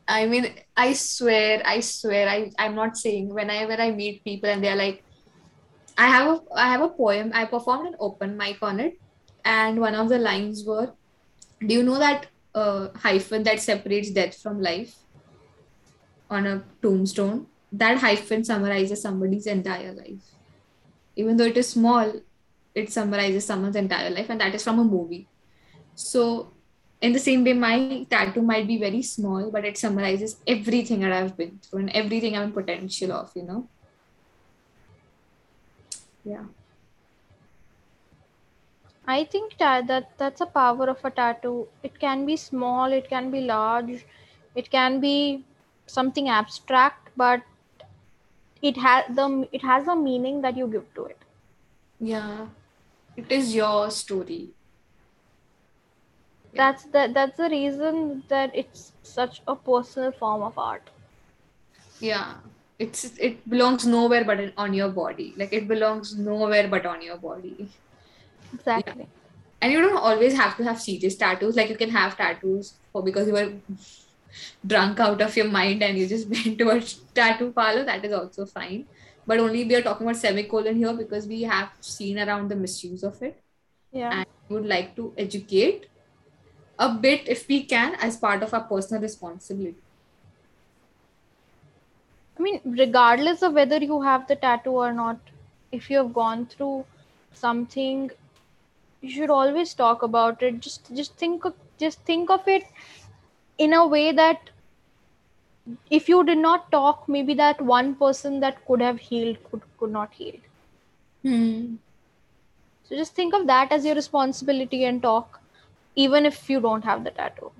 I mean i swear i swear i i'm not saying whenever i meet people and they're like i have a i have a poem i performed an open mic on it and one of the lines were do you know that uh, hyphen that separates death from life on a tombstone? That hyphen summarizes somebody's entire life even though it is small it summarizes someone's entire life and that is from a movie. So in the same way my tattoo might be very small but it summarizes everything that i've been through and everything i'm potential of you know? Yeah. I think that, that that's a power of a tattoo. It can be small it can be large it can be something abstract but it has the it has a meaning that you give to it. Yeah. It is your story. That's the that's the reason that it's such a personal form of art. Yeah. It's it belongs nowhere but on your body. Like it belongs nowhere but on your body. Exactly. Yeah. and you don't always have to have serious tattoos. Like you can have tattoos for because you were drunk out of your mind and you just went to a tattoo parlor that is also fine. But only we are talking about semicolon here because we have seen around the misuse of it. Yeah. And would like to educate a bit if we can as part of our personal responsibility. I mean regardless of whether you have the tattoo or not if you have gone through something you should always talk about it. Just just think of just think of it in a way that if you did not talk maybe that one person that could have healed could, could not heal hmm. so just think of that as your responsibility and talk even if you don't have the tattoo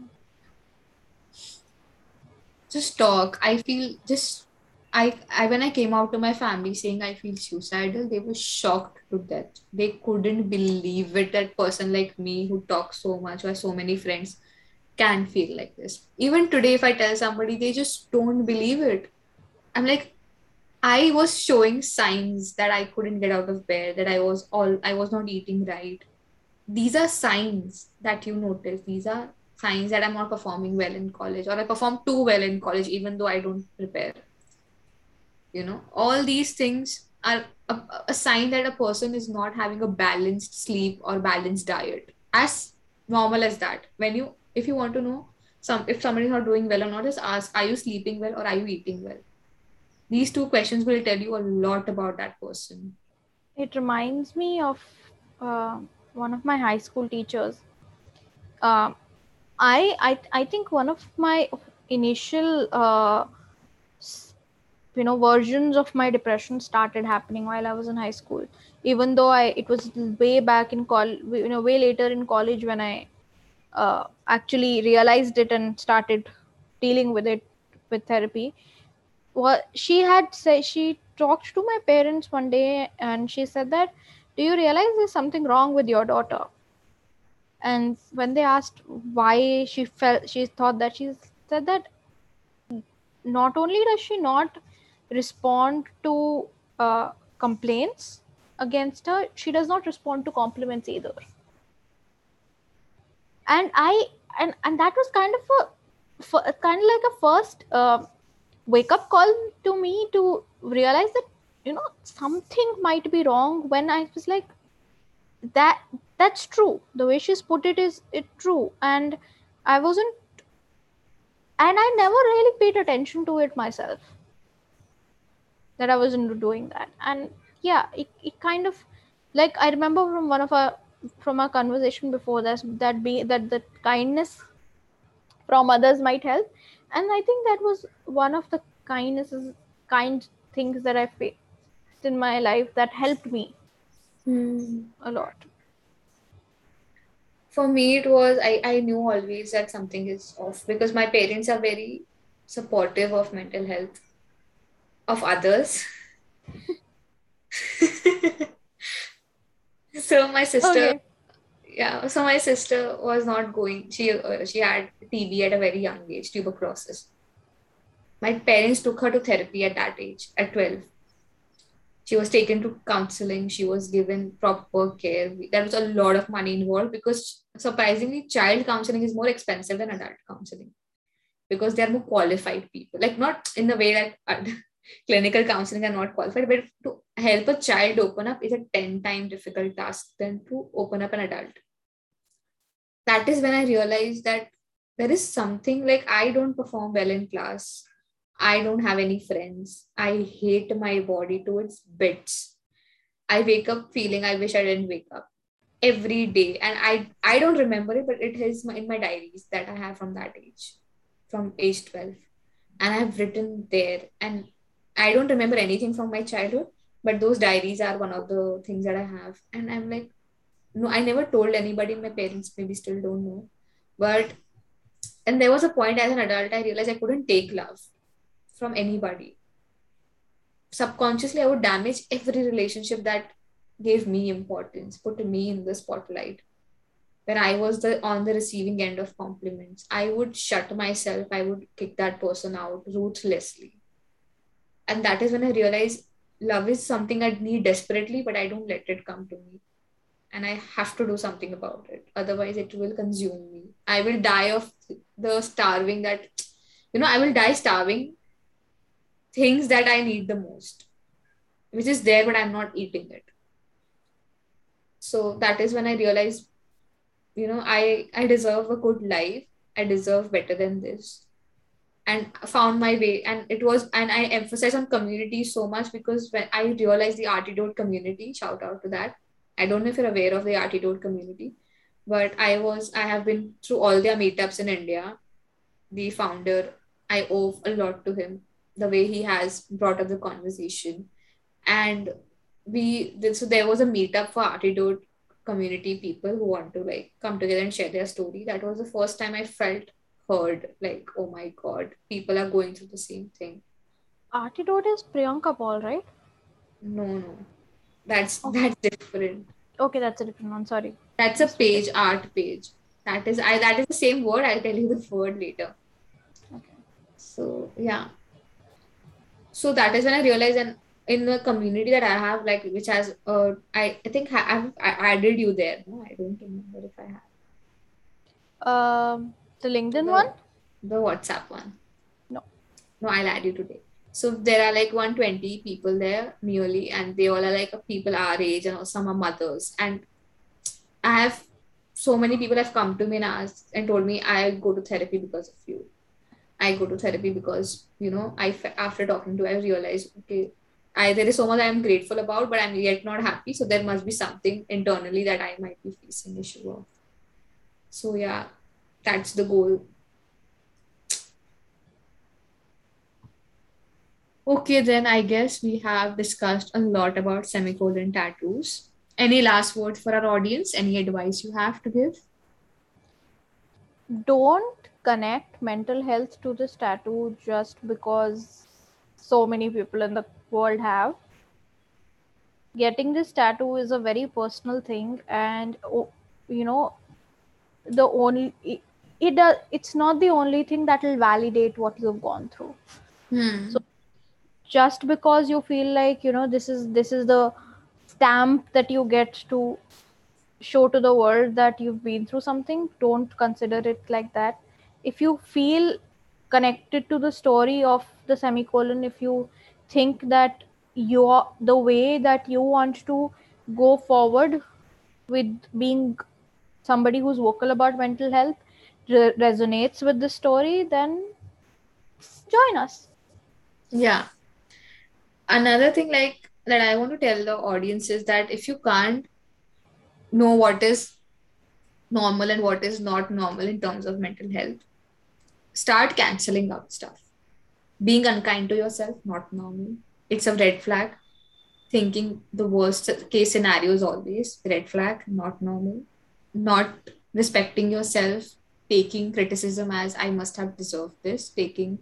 just talk i feel just I, I when I came out to my family saying I feel suicidal, they were shocked to death. They couldn't believe it. That person like me who talks so much or so many friends can feel like this. Even today, if I tell somebody, they just don't believe it. I'm like, I was showing signs that I couldn't get out of bed, that I was all I was not eating right. these are signs that you notice. These are signs that I'm not performing well in college or I perform too well in college, even though I don't prepare. You know, all these things are a, a sign that a person is not having a balanced sleep or balanced diet. As normal as that. When you, if you want to know some, if somebody is not doing well or not, just ask, are you sleeping well or are you eating well? These two questions will tell you a lot about that person. It reminds me of uh, one of my high school teachers. Uh, I, I I think one of my initial uh, you know versions of my depression started happening while I was in high school. Even though I it was way back in college, you know, way later in college when I uh, actually realized it and started dealing with it with therapy. What she had said, she talked to my parents one day and she said that, "Do you realize there's something wrong with your daughter?" and when they asked why she felt she thought that she said that not only does she not respond to uh, complaints against her she does not respond to compliments either and i and and that was kind of a kind of like a first uh, wake up call to me to realize that you know something might be wrong when i was like that that's true. The way she's put it is it true. And i wasn't and i never really paid attention to it myself that i wasn't doing that. And yeah it, it kind of like i remember from one of our from our conversation before that that be that the kindness from others might help and i think that was one of the kindnesses kind things that i faced in my life that helped me Hmm. a lot For me, it was I, I knew always that something is off because my parents are very supportive of mental health of others. so my sister okay. Yeah so my sister was not going. She uh, she had tb at a very young age tuberculosis. My parents took her to therapy at that age at 12 she was taken to counseling. She was given proper care. There was a lot of money involved because surprisingly child counseling is more expensive than adult counseling because they are more qualified people. Like not in the way that uh, clinical counseling are not qualified but to help a child open up is a 10 time difficult task than to open up an adult that is when i realized that there is something like i don't perform well in class I don't have any friends. I hate my body to its bits. I wake up feeling I wish I didn't wake up every day. And I I don't remember it, but it is my, in my diaries that I have from that age, from age 12. And I've written there. And I don't remember anything from my childhood, but those diaries are one of the things that I have. And I'm like, no, I never told anybody. My parents maybe still don't know. But and there was a point as an adult, I realized I couldn't take love from anybody. Subconsciously, I would damage every relationship that gave me importance, put me in the spotlight. When I was the on the receiving end of compliments, I would shut myself, I would kick that person out ruthlessly. And that is when I realized love is something I need desperately, but I don't let it come to me. And I have to do something about it. Otherwise, it will consume me. I will die of the starving that, you know, I will die starving things that I need the most, which is there, but I'm not eating it. So that is when I realized, you know, I I deserve a good life. I deserve better than this. And found my way. And it was and I emphasize on community so much because when I realized the Artidote community, shout out to that. I don't know if you're aware of the Artidote community, but I was I have been through all their meetups in India. The founder, I owe a lot to him the way he has brought up the conversation. And we so there was a meetup for Artidote community people who want to like come together and share their story. That was the first time I felt heard. Like, oh my god, people are going through the same thing. Artidote is Priyanka Paul, right? No, no. That's Okay. that's different. Okay, that's a different one. Sorry. That's a page, art page. That is I that is the same word. I'll tell you the word later. Okay. So yeah. So that is when I realized and in the community that I have, like which has uh, I, I think I, I've I added you there. No, I don't remember if I have. Um, the LinkedIn The- one? The WhatsApp one. No. No, I'll add you today. So there are like 120 people there nearly, and they all are like people our age, and some are mothers. And I have so many people have come to me and asked and told me I go to therapy because of you. I go to therapy because you know I after talking to you, I realized okay, I there is so much I am grateful about, but I'm yet not happy. So there must be something internally that I might be facing issue of. So yeah, that's the goal. Okay, then I guess we have discussed a lot about semicolon tattoos. Any last words for our audience? Any advice you have to give? Don't connect mental health to this tattoo just because so many people in the world have. Getting this tattoo is a very personal thing, and you know, the only it, does it's not the only thing that will validate what you've gone through. Hmm. So- just because you feel like you know this is this is the stamp that you get to show to the world that you've been through something don't consider it like that if you feel connected to the story of the semicolon if you think that your the way that you want to go forward with being somebody who's vocal about mental health re- resonates with the story then join us Yeah. Another thing like that I want to tell the audience is that if you can't know what is normal and what is not normal in terms of mental health, start canceling out stuff. Being unkind to yourself, not normal. It's a red flag. Thinking the worst case scenarios always red flag, not normal. Not respecting yourself, taking criticism as I must have deserved this, taking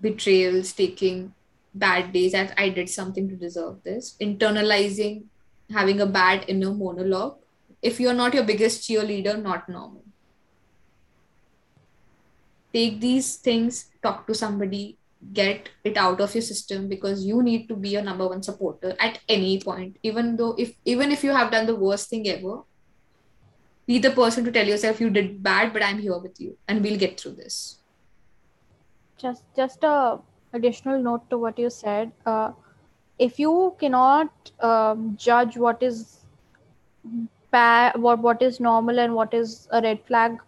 betrayals, taking bad days as I did something to deserve this, internalizing having a bad inner monologue. If you're not your biggest cheerleader, not normal. Take these things, talk to somebody, get it out of your system because you need to be your number one supporter at any point. Even though if even if you have done the worst thing ever, be the person to tell yourself you did bad, but I'm here with you and we'll get through this. just just a additional note to what you said uh, if you cannot um, judge what is bad what what is normal and what is a red flag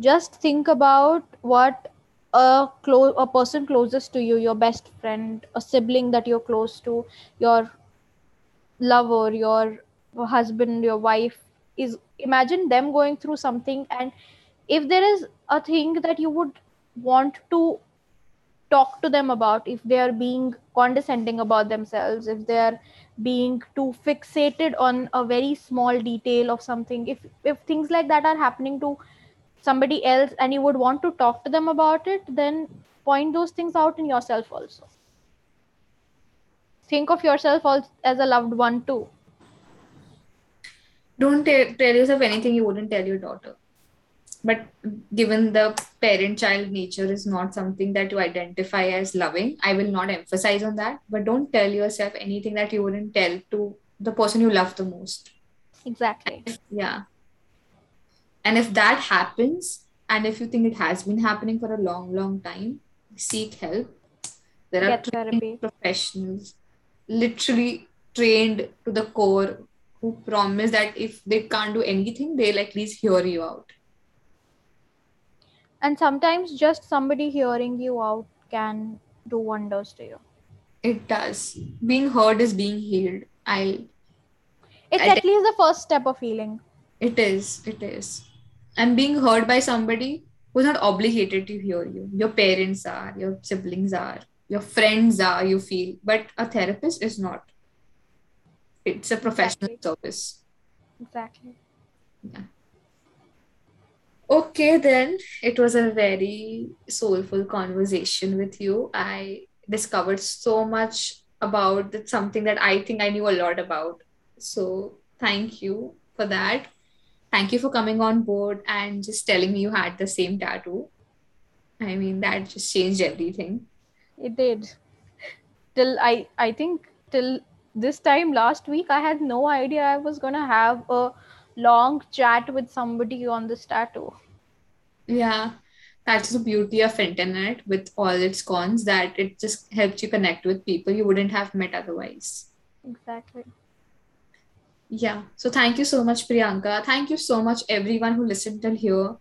just think about what a close a person closest to you your best friend a sibling that you're close to your lover your husband your wife is imagine them going through something and if there is a thing that you would want to talk to them about if they are being condescending about themselves if they are being too fixated on a very small detail of something if if things like that are happening to somebody else and you would want to talk to them about it then point those things out in yourself also. Think of yourself as a loved one too don't tell, tell yourself anything you wouldn't tell your daughter. But given the parent child nature is not something that you identify as loving i will not emphasize on that. But don't tell yourself anything that you wouldn't tell to the person you love the most. Exactly. Yeah. And if that happens and if you think it has been happening for a long long time seek help. There are get therapy. professionals literally trained to the core who promise that if they can't do anything they'll at least hear you out. And sometimes just somebody hearing you out can do wonders to you. It does. Being heard is being healed. I'll it's I at least the first step of healing. It is it is. And being heard by somebody who's not obligated to hear you. Your parents are your siblings are your friends are you feel. But a therapist is not it's a professional Exactly. service exactly Yeah. Okay, then it was a very soulful conversation with you. I discovered so much about that something that I think I knew a lot about. So thank you for that. Thank you for coming on board and just telling me you had the same tattoo. I mean, that just changed everything. it did till i i think till this time last week, I had no idea I was gonna have a long chat with somebody on this tattoo. Yeah, that's the beauty of internet with all its cons that it just helps you connect with people you wouldn't have met otherwise. Exactly. Yeah. So thank you so much, Priyanka. Thank you so much, everyone who listened till here.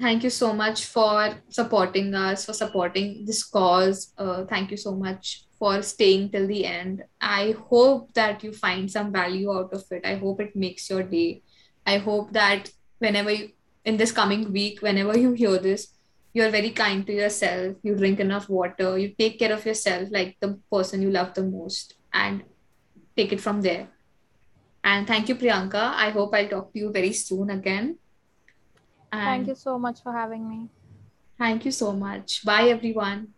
Thank you so much for supporting us, for supporting this cause. Uh, thank you so much for staying till the end. I hope that you find some value out of it. I hope it makes your day. I hope that whenever you, in this coming week, whenever you hear this, you're very kind to yourself. You drink enough water. You take care of yourself like the person you love the most and take it from there. And thank you, Priyanka. I hope I'll talk to you very soon again. And Thank you so much for having me. Thank you so much. Bye, everyone.